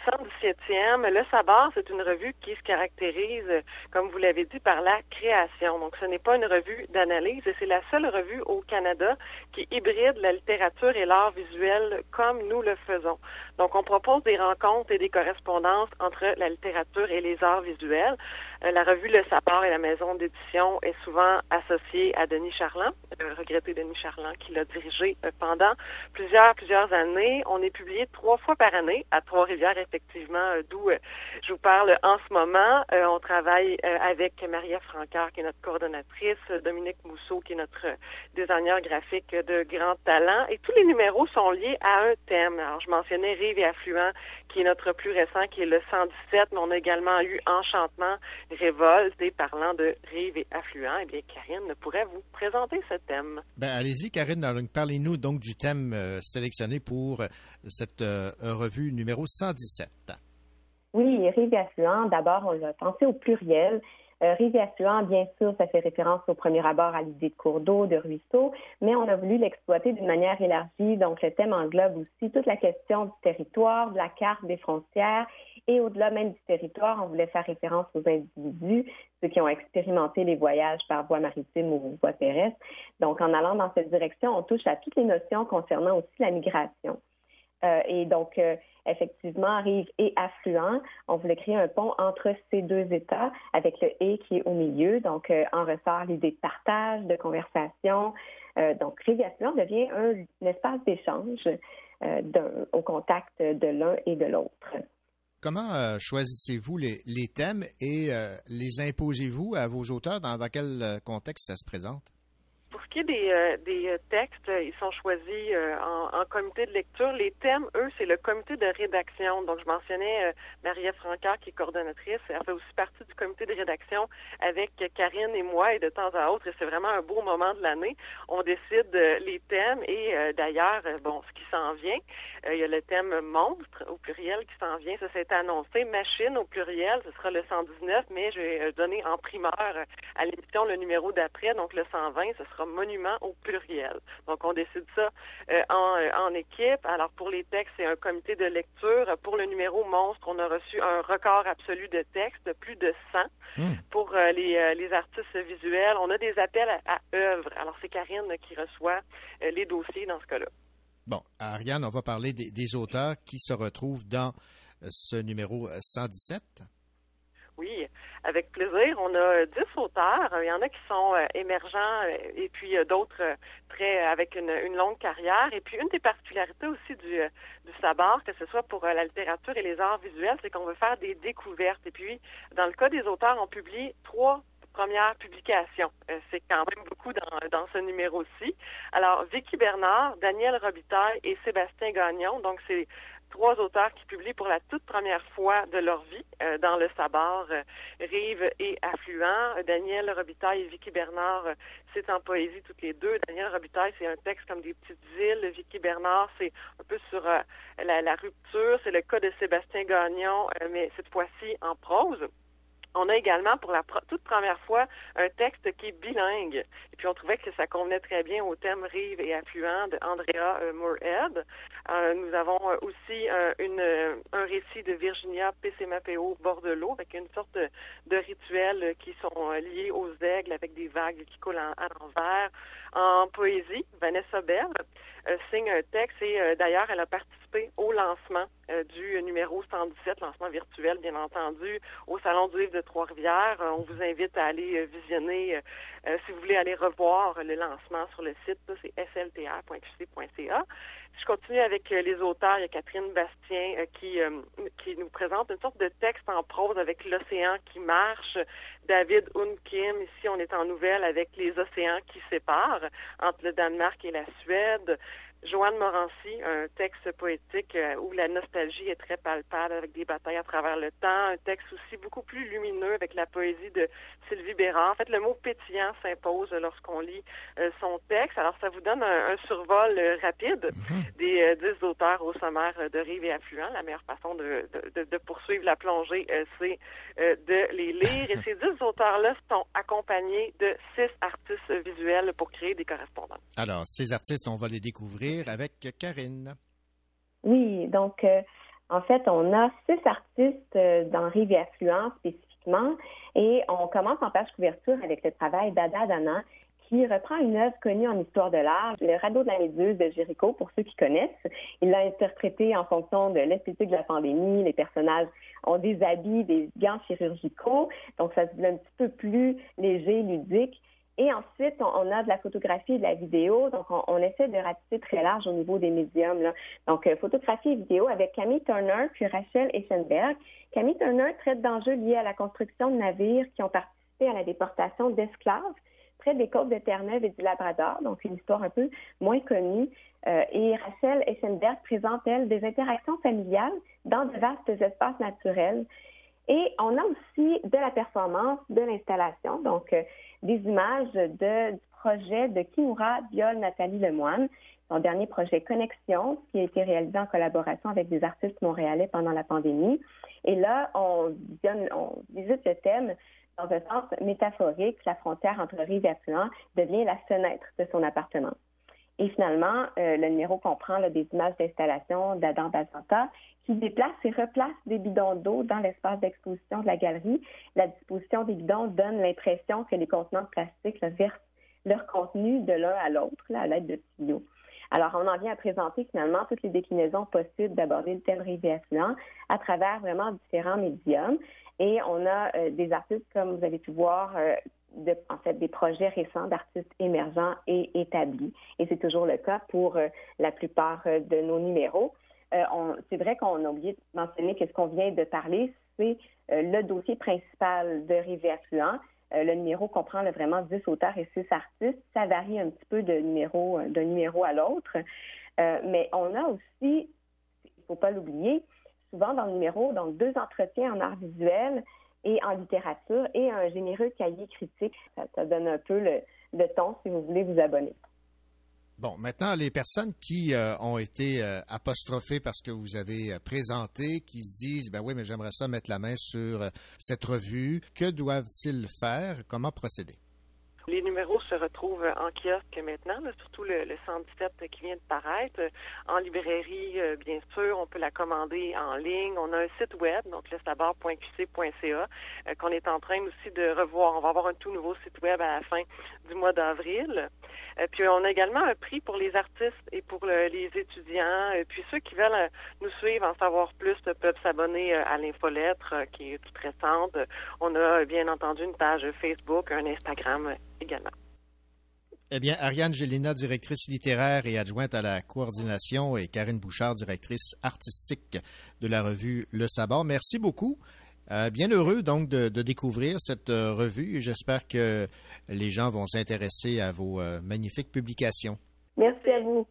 117e. Le Sabbat, c'est une revue qui se caractérise, comme vous l'avez dit, par la création. Donc, ce n'est pas une revue d'analyse et c'est la seule revue au Canada qui hybride la littérature et l'art visuel comme nous le faisons. Donc, on propose des rencontres et des correspondances entre la littérature et les arts visuels. Euh, la revue Le Sapeur et la maison d'édition est souvent associée à Denis Charland, le regretté Denis Charland, qui l'a dirigé euh, pendant plusieurs, plusieurs années. On est publié trois fois par année à Trois-Rivières, effectivement, euh, d'où je vous parle en ce moment. On travaille avec Maria Francard, qui est notre coordonnatrice, Dominique Mousseau, qui est notre designer graphique de grand talent. Et tous les numéros sont liés à un thème. Alors, je mentionnais Rive et Affluent, qui est notre plus récent, qui est le 117, mais on a également eu Enchantement, Révolte, et parlant de Rive et Affluent. Eh bien, Karine pourrait vous présenter ce thème. Ben, allez-y, Karine, parlez-nous donc du thème euh, sélectionné pour euh, cette euh, revue numéro 117. Oui, rive et affluent, d'abord, on l'a pensé au pluriel. Euh, rive et affluent, bien sûr, ça fait référence au premier abord à l'idée de cours d'eau, de ruisseau, mais on a voulu l'exploiter d'une manière élargie. Donc, le thème englobe aussi toute la question du territoire, de la carte des frontières et au-delà même du territoire, on voulait faire référence aux individus, ceux qui ont expérimenté les voyages par voie maritime ou voie terrestre. Donc, en allant dans cette direction, on touche à toutes les notions concernant aussi la migration. Euh, et donc, euh, effectivement, rive et affluent, on voulait créer un pont entre ces deux États avec le et qui est au milieu. Donc, euh, en ressort l'idée de partage, de conversation. Donc, rive affluent devient un, espace d'échange au contact de l'un et de l'autre. Comment choisissez-vous les, les thèmes et les imposez-vous à vos auteurs? Dans, dans quel contexte ça se présente? Des, euh, euh, textes, euh, ils sont choisis en, comité de lecture. Les thèmes, eux, c'est le comité de rédaction. Donc, je mentionnais euh, Marie-Ève Francard, qui est coordonnatrice. Elle fait aussi partie du comité de rédaction avec Karine et moi, et de temps à autre. Et c'est vraiment un beau moment de l'année. On décide les thèmes et d'ailleurs, bon, ce qui s'en vient. Euh, il y a le thème monstre au pluriel qui s'en vient. Ça, s'est annoncé. Machine au pluriel, ce sera le 119, mais je vais euh, donner en primeur euh, à l'émission le numéro d'après. Donc, le 120, ce sera monument au pluriel. Donc, on décide ça en, en équipe. Alors, pour les textes, c'est un comité de lecture. Pour le numéro monstre, on a reçu un record absolu de textes, de plus de 100. Pour euh, les, les artistes visuels, on a des appels à, à œuvres. Alors, c'est Karine qui reçoit les dossiers dans ce cas-là. Bon, Ariane, on va parler des, auteurs qui se retrouvent dans euh, ce numéro euh, 117. Oui, avec plaisir. On a dix auteurs. Il y en a qui sont euh, émergents euh, et puis euh, d'autres euh, très avec une, longue carrière. Et puis une des particularités aussi du, euh, du que ce soit pour euh, la littérature et les arts visuels, c'est qu'on veut faire des découvertes. Et puis, dans le cas des auteurs, on publie trois premières publications. Euh, c'est quand même beaucoup dans, ce numéro-ci. Alors, Vicky Bernard, Daniel Robitaille et Sébastien Gagnon. Donc, c'est trois auteurs qui publient pour la toute première fois de leur vie euh, dans le Sabar, euh, Rive et Affluent. Daniel Robitaille et Vicky Bernard, euh, c'est en poésie toutes les deux. Daniel Robitaille, c'est un texte comme des petites îles. Vicky Bernard, c'est un peu sur la, rupture. C'est le cas de Sébastien Gagnon, mais cette fois-ci en prose. On a également pour la toute première fois un texte qui est bilingue. Et puis on trouvait que ça convenait très bien au thème rive et affluent de Andrea euh, Moorhead. Euh, nous avons euh, aussi euh, un récit de Virginia Pessemapeo Bordelot avec une sorte de, de rituels qui sont liés aux aigles avec des vagues qui coulent en- à l'envers. En poésie, Vanessa Bell euh, signe un texte et euh, d'ailleurs elle a participé au lancement euh, du numéro 117, lancement virtuel bien entendu, au Salon du livre de Trois-Rivières. On vous invite à aller visionner, si vous voulez aller revoir le lancement sur le site, c'est slta.qc.ca. Je continue avec euh, les auteurs. Il y a Catherine Bastien euh, qui, euh, qui nous présente une sorte de texte en prose avec l'océan qui marche. David Unkim, ici on est en nouvelle avec les océans qui séparent entre le Danemark et la Suède. Joanne Morancy, un texte poétique euh, où la nostalgie est très palpable avec des batailles à travers le temps. Un texte aussi beaucoup plus lumineux avec la poésie de Sylvie Bérard. En fait, le mot pétillant s'impose lorsqu'on lit euh, son texte. Alors, ça vous donne un, un survol euh, rapide des euh, dix auteurs au sommaire de Rive et Affluent. La meilleure façon de, de, poursuivre la plongée, c'est de les lire. Et ces dix auteurs-là sont accompagnés de six artistes visuels pour créer des correspondances. Alors, ces artistes, on va les découvrir avec Karine. Oui, donc euh, en fait, on a six artistes euh, dans Rive et Affluent spécifiquement, et on commence en page couverture avec le travail d'Ada Dana, qui reprend une œuvre connue en histoire de l'art, le radeau de la méduse de Jéricho, pour ceux qui connaissent. Il l'a interprété en fonction de l'esthétique de la pandémie. Les personnages ont des habits, des gants chirurgicaux, donc ça se veut un petit peu plus léger, ludique. Et ensuite, on, a de la photographie et de la vidéo. Donc, on, essaie de ratisser très large au niveau des médiums. Donc, euh, photographie et vidéo avec Camille Turner puis Rachel Eschenberg. Camille Turner traite d'enjeux liés à la construction de navires qui ont participé à la déportation d'esclaves près des côtes de Terre-Neuve et du Labrador. Donc, une histoire un peu moins connue. Euh, et Rachel Eschenberg présente, elle, des interactions familiales dans de vastes espaces naturels. Et on a aussi de la performance, de l'installation, donc euh, des images de, du projet de Kimura Biol Nathalie Lemoine, son dernier projet Connexion, qui a été réalisé en collaboration avec des artistes montréalais pendant la pandémie. Et là, on, visite le thème dans un sens métaphorique. La frontière entre rive et affluent devient la fenêtre de son appartement. Et finalement, euh, le numéro comprend des images d'installation d'Adam Bazanta qui déplace et replace des bidons d'eau dans l'espace d'exposition de la galerie. La disposition des bidons donne l'impression que les contenants de plastique versent leur contenu de l'un à l'autre à l'aide de tuyaux. Alors, on en vient à présenter finalement toutes les déclinaisons possibles d'aborder le thème rêver affluent à travers vraiment différents médiums. Et on a euh, des artistes, comme vous avez pu voir, euh, en fait, des projets récents d'artistes émergents et établis. Et c'est toujours le cas pour euh, la plupart de nos numéros. C'est vrai qu'on a oublié de mentionner que ce qu'on vient de parler, c'est le dossier principal de Rêver affluent. le numéro comprend vraiment 10 auteurs et 6 artistes. Ça varie un petit peu de numéro, d'un numéro à l'autre. mais on a aussi, il ne faut pas l'oublier, souvent dans le numéro, donc deux entretiens en art visuel et en littérature et un généreux cahier critique. Ça, donne un peu le, ton si vous voulez vous abonner. Bon, maintenant, les personnes qui euh, ont été euh, apostrophées parce que vous avez euh, présenté, qui se disent, ben oui, mais j'aimerais ça mettre la main sur cette revue, que doivent-ils faire? Comment procéder? Les numéros se retrouvent en kiosque maintenant, surtout le, 117 qui vient de paraître. En librairie, euh, bien sûr, on peut la commander en ligne. On a un site web, donc le euh, qu'on est en train aussi de revoir. On va avoir un tout nouveau site web à la fin du mois d'avril. Euh, puis on a également un prix pour les artistes et pour les étudiants. Puis ceux qui veulent nous suivre, en savoir plus, peuvent s'abonner à l'infolettre qui est toute récente. On a bien entendu une page Facebook, un Instagram également. Eh bien, Ariane Gélina, directrice littéraire et adjointe à la coordination, et Karine Bouchard, directrice artistique de la revue Le Sabbat. Merci beaucoup. Euh, bien heureux donc de, découvrir cette euh, revue. J'espère que les gens vont s'intéresser à vos euh, magnifiques publications. Merci à vous.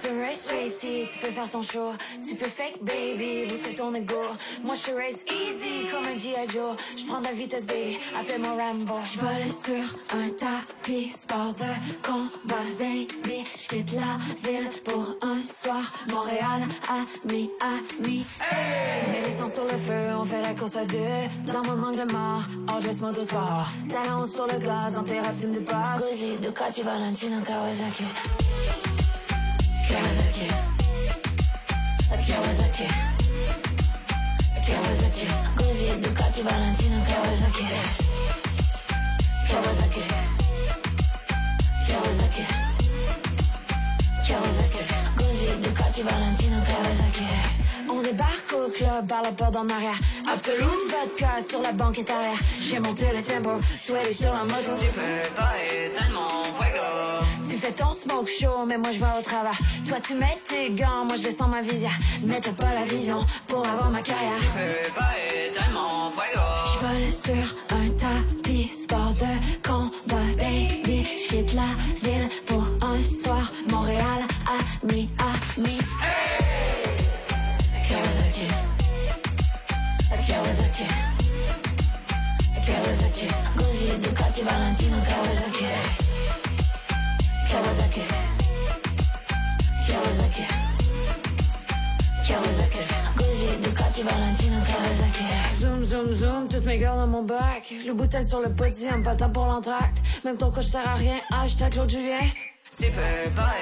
Tu peux faire ton show. Tu peux fake baby, booster ton ego. Moi je race easy comme un G.I. Joe. Je prends la vitesse baby, appelle-moi Rambo. Je vole sur un tapis, sport de combat baby. Je quitte la ville pour un soir. Montréal, ami, ami. Hey! Mets les sur le feu, on fait la course à deux. Dans mon angle mort, all dress motorsport. Talons sur le gaz, en terrasse de base. Gozzi, Ducati, Valentino, Kawasaki? Par la porte en arrière. Absolute vodka sur la banquette arrière J'ai monté le tempo, sweaty sur la moto. Tu peux pas éteindre fuego fais ton smoke show, mais moi je vais au travail. Toi tu mets tes gants, moi je descends ma visière. Mais t'as pas la vision pour avoir ma carrière. Je peux pas éteindre fuego. Je vole sur un tapis, sport de combat, baby. Je quitte la dans mon bac. Le bouteille sur le petit, un patin pour l'entracte. Même ton coach sert à rien, hashtag Claude Julien. Tu peux pas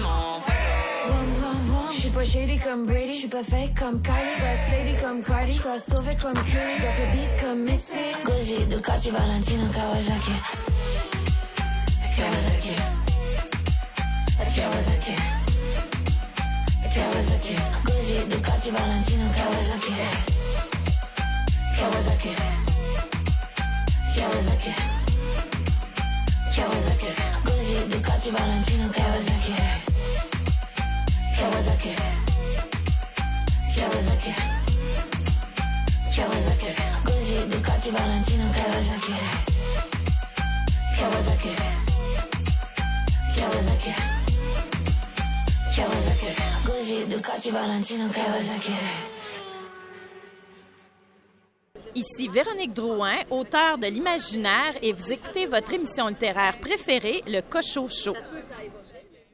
mon fuego Vroom, vroom, vroom. J'suis pas shady comme Brady J'suis pas fake comme Kylie. Pas lady comme Cardi J'crois sauvé comme Curry Drop le beat comme Missy Guzzi, Ducati, Valentino, Kawasaki. Kawasaki. Kawasaki. Kawasaki. Guzzi, Ducati, Valentino, Kawasaki Kawasaki. Kawasaki. Kawasaki. Guzzi, Ducati, Valentino, Kawasaki Kawasaki Kawasaki Kawasaki Guzzi, Ducati, Valentino, Kawasaki Kawasaki Kawasaki Ici Véronique Drouin, auteure de l'imaginaire, et vous écoutez votre émission littéraire préférée, le Cochot Show.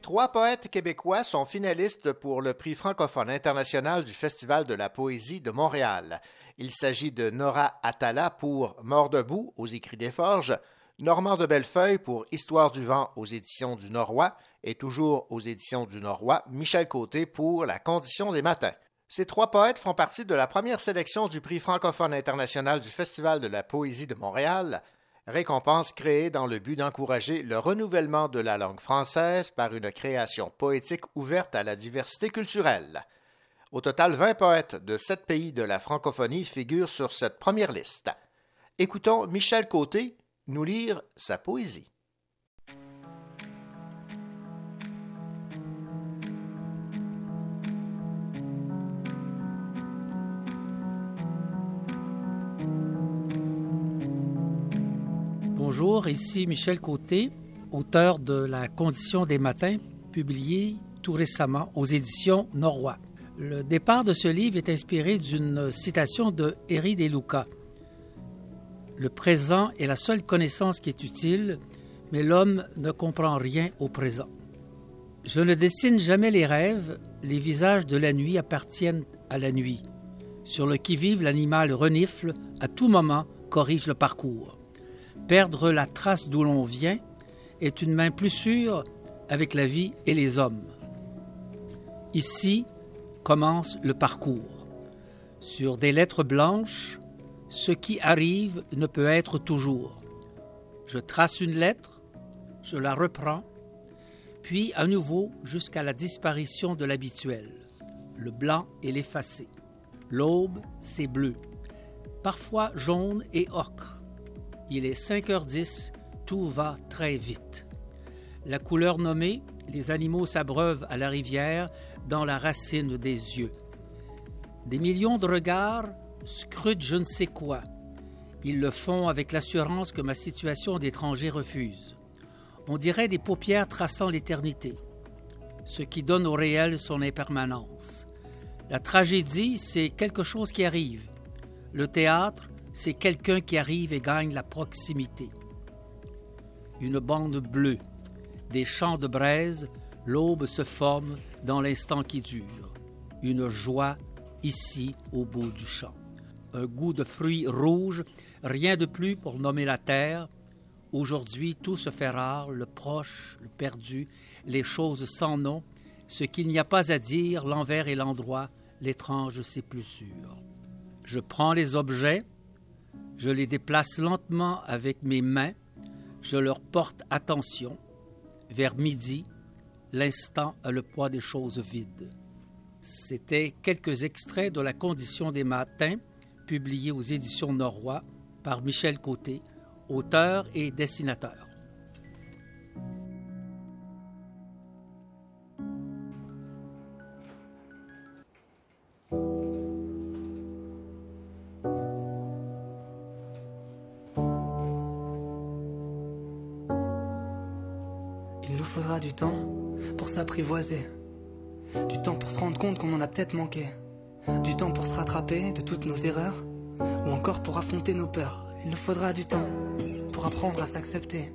Trois poètes québécois sont finalistes pour le prix francophone international du Festival de la poésie de Montréal. Il s'agit de Nora Atala pour Mort debout aux écrits des Forges, Normand de Bellefeuille pour Histoire du vent aux éditions du Norrois et toujours aux éditions du Norrois, Michel Côté pour La condition des matins. Ces trois poètes font partie de la première sélection du prix francophone international du Festival de la poésie de Montréal, récompense créée dans le but d'encourager le renouvellement de la langue française par une création poétique ouverte à la diversité culturelle. Au total, 20 poètes de sept pays de la francophonie figurent sur cette première liste. Écoutons Michel Côté nous lire sa poésie. Bonjour, ici Michel Côté, auteur de La Condition des matins, publié tout récemment aux éditions Norrois. Le départ de ce livre est inspiré d'une citation de Eri De Luca. Le présent est la seule connaissance qui est utile, mais l'homme ne comprend rien au présent. Je ne dessine jamais les rêves, les visages de la nuit appartiennent à la nuit. Sur le qui-vive, l'animal renifle, à tout moment corrige le parcours. Perdre la trace d'où l'on vient est une main plus sûre avec la vie et les hommes. Ici commence le parcours. Sur des lettres blanches, ce qui arrive ne peut être toujours. Je trace une lettre, je la reprends, puis à nouveau jusqu'à la disparition de l'habituel. Le blanc et l'effacé. L'aube, c'est bleu, parfois jaune et ocre. Il est 5h10, tout va très vite. La couleur nommée, les animaux s'abreuvent à la rivière dans la racine des yeux. Des millions de regards scrutent je ne sais quoi. Ils le font avec l'assurance que ma situation d'étranger refuse. On dirait des paupières traçant l'éternité, ce qui donne au réel son impermanence. La tragédie, c'est quelque chose qui arrive. Le théâtre, c'est quelqu'un qui arrive et gagne la proximité. Une bande bleue, des champs de braise, l'aube se forme dans l'instant qui dure. Une joie ici au bout du champ. Un goût de fruits rouges, rien de plus pour nommer la terre. Aujourd'hui, tout se fait rare, le proche, le perdu, les choses sans nom, ce qu'il n'y a pas à dire, l'envers et l'endroit, l'étrange c'est plus sûr. Je prends les objets, je les déplace lentement avec mes mains, je leur porte attention. Vers midi, l'instant a le poids des choses vides. C'était quelques extraits de La condition des matins, publiés aux éditions Norrois par Michel Côté, auteur et dessinateur. Du temps pour s'apprivoiser. Du temps pour se rendre compte qu'on en a peut-être manqué. Du temps pour se rattraper de toutes nos erreurs. Ou encore pour affronter nos peurs. Il nous faudra du temps pour apprendre à s'accepter.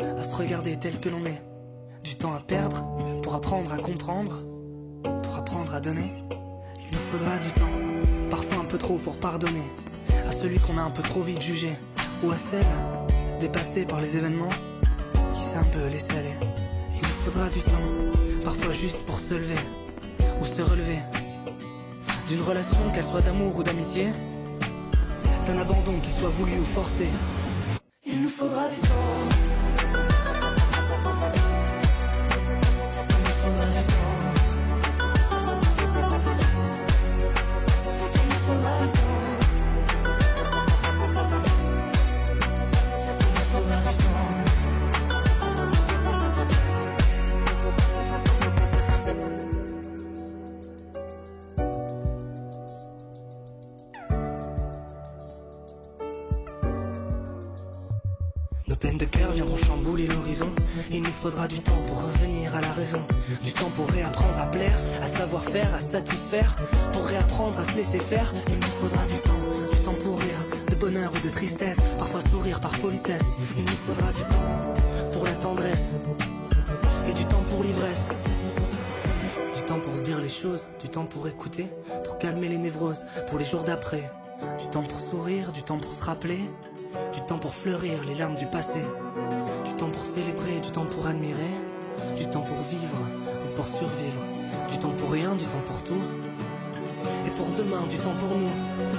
À se regarder tel que l'on est. Du temps à perdre pour apprendre à comprendre. Pour apprendre à donner. Il nous faudra du temps. Parfois un peu trop pour pardonner. À celui qu'on a un peu trop vite jugé. Ou à celle dépassée par les événements qui s'est un peu laissé aller. Il nous faudra du temps, parfois juste pour se lever ou se relever. D'une relation, qu'elle soit d'amour ou d'amitié, d'un abandon qu'il soit voulu ou forcé. Il nous faudra du temps. pour les jours d'après. Du temps pour sourire, du temps pour se rappeler, du temps pour fleurir les larmes du passé, du temps pour célébrer, du temps pour admirer, du temps pour vivre ou pour survivre, du temps pour rien, du temps pour tout, et pour demain, du temps pour nous.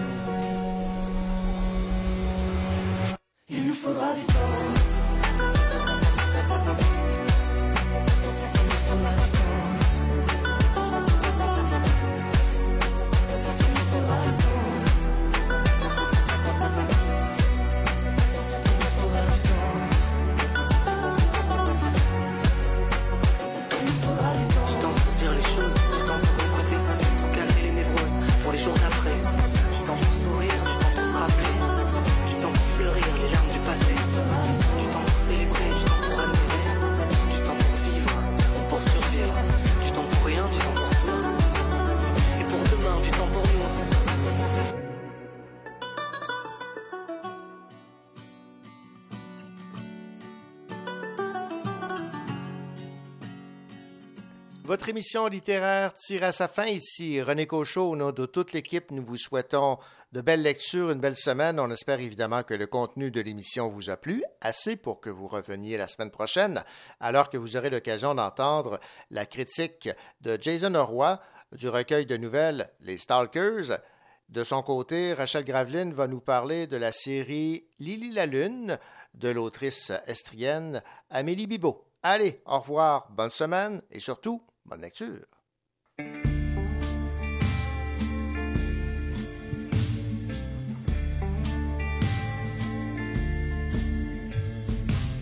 émission littéraire tire à sa fin ici. René Cochot, au nom de toute l'équipe, nous vous souhaitons de belles lectures, une belle semaine. On espère évidemment que le contenu de l'émission vous a plu, assez pour que vous reveniez la semaine prochaine, alors que vous aurez l'occasion d'entendre la critique de Jason Roy du recueil de nouvelles Les Stalkers. De son côté, Rachel Graveline va nous parler de la série Lily la Lune de l'autrice estrienne Amélie Bibot. Allez, au revoir, bonne semaine et surtout, Bonne lecture.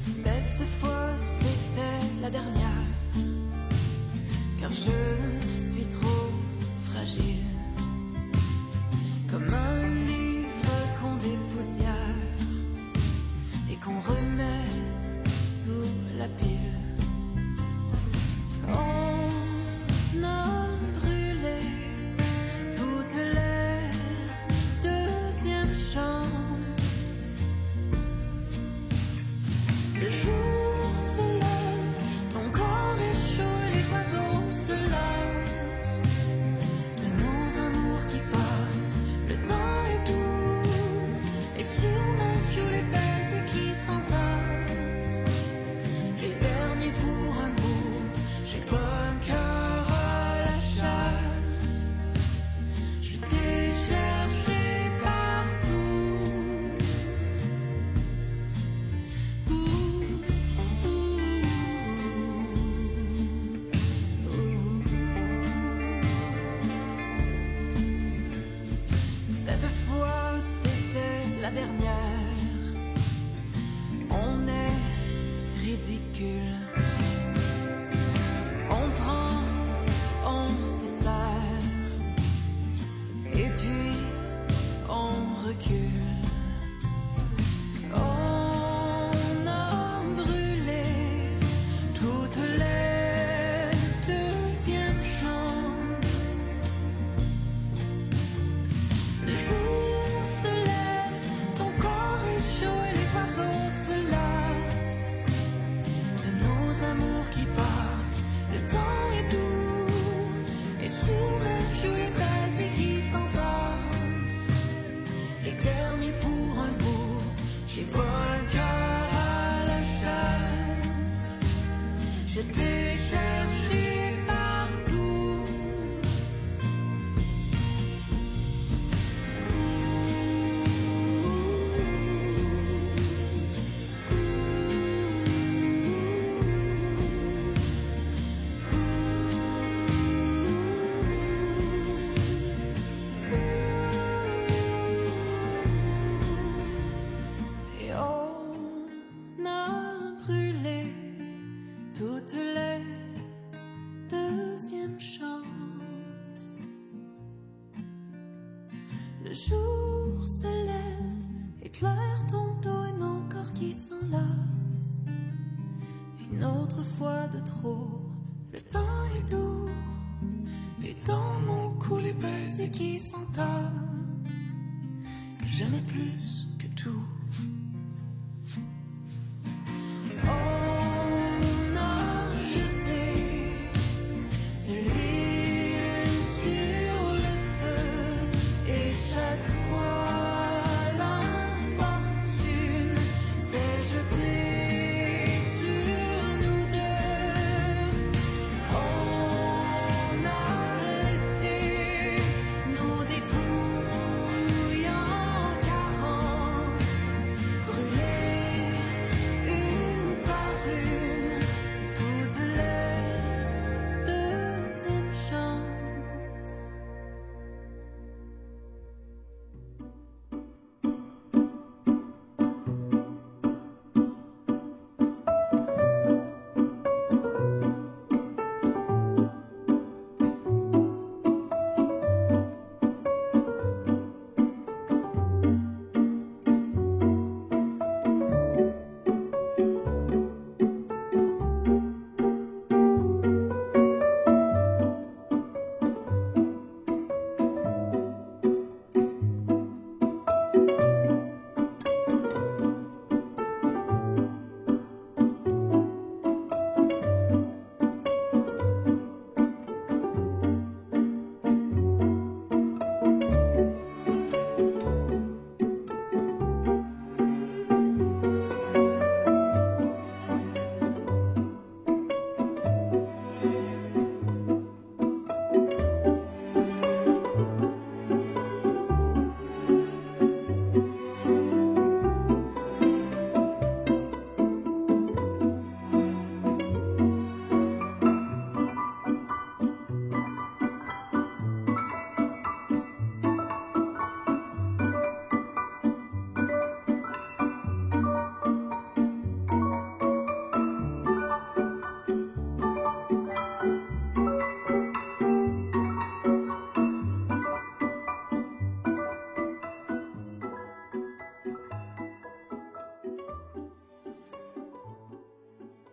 Cette fois, c'était la dernière, car je suis trop fragile. Comme un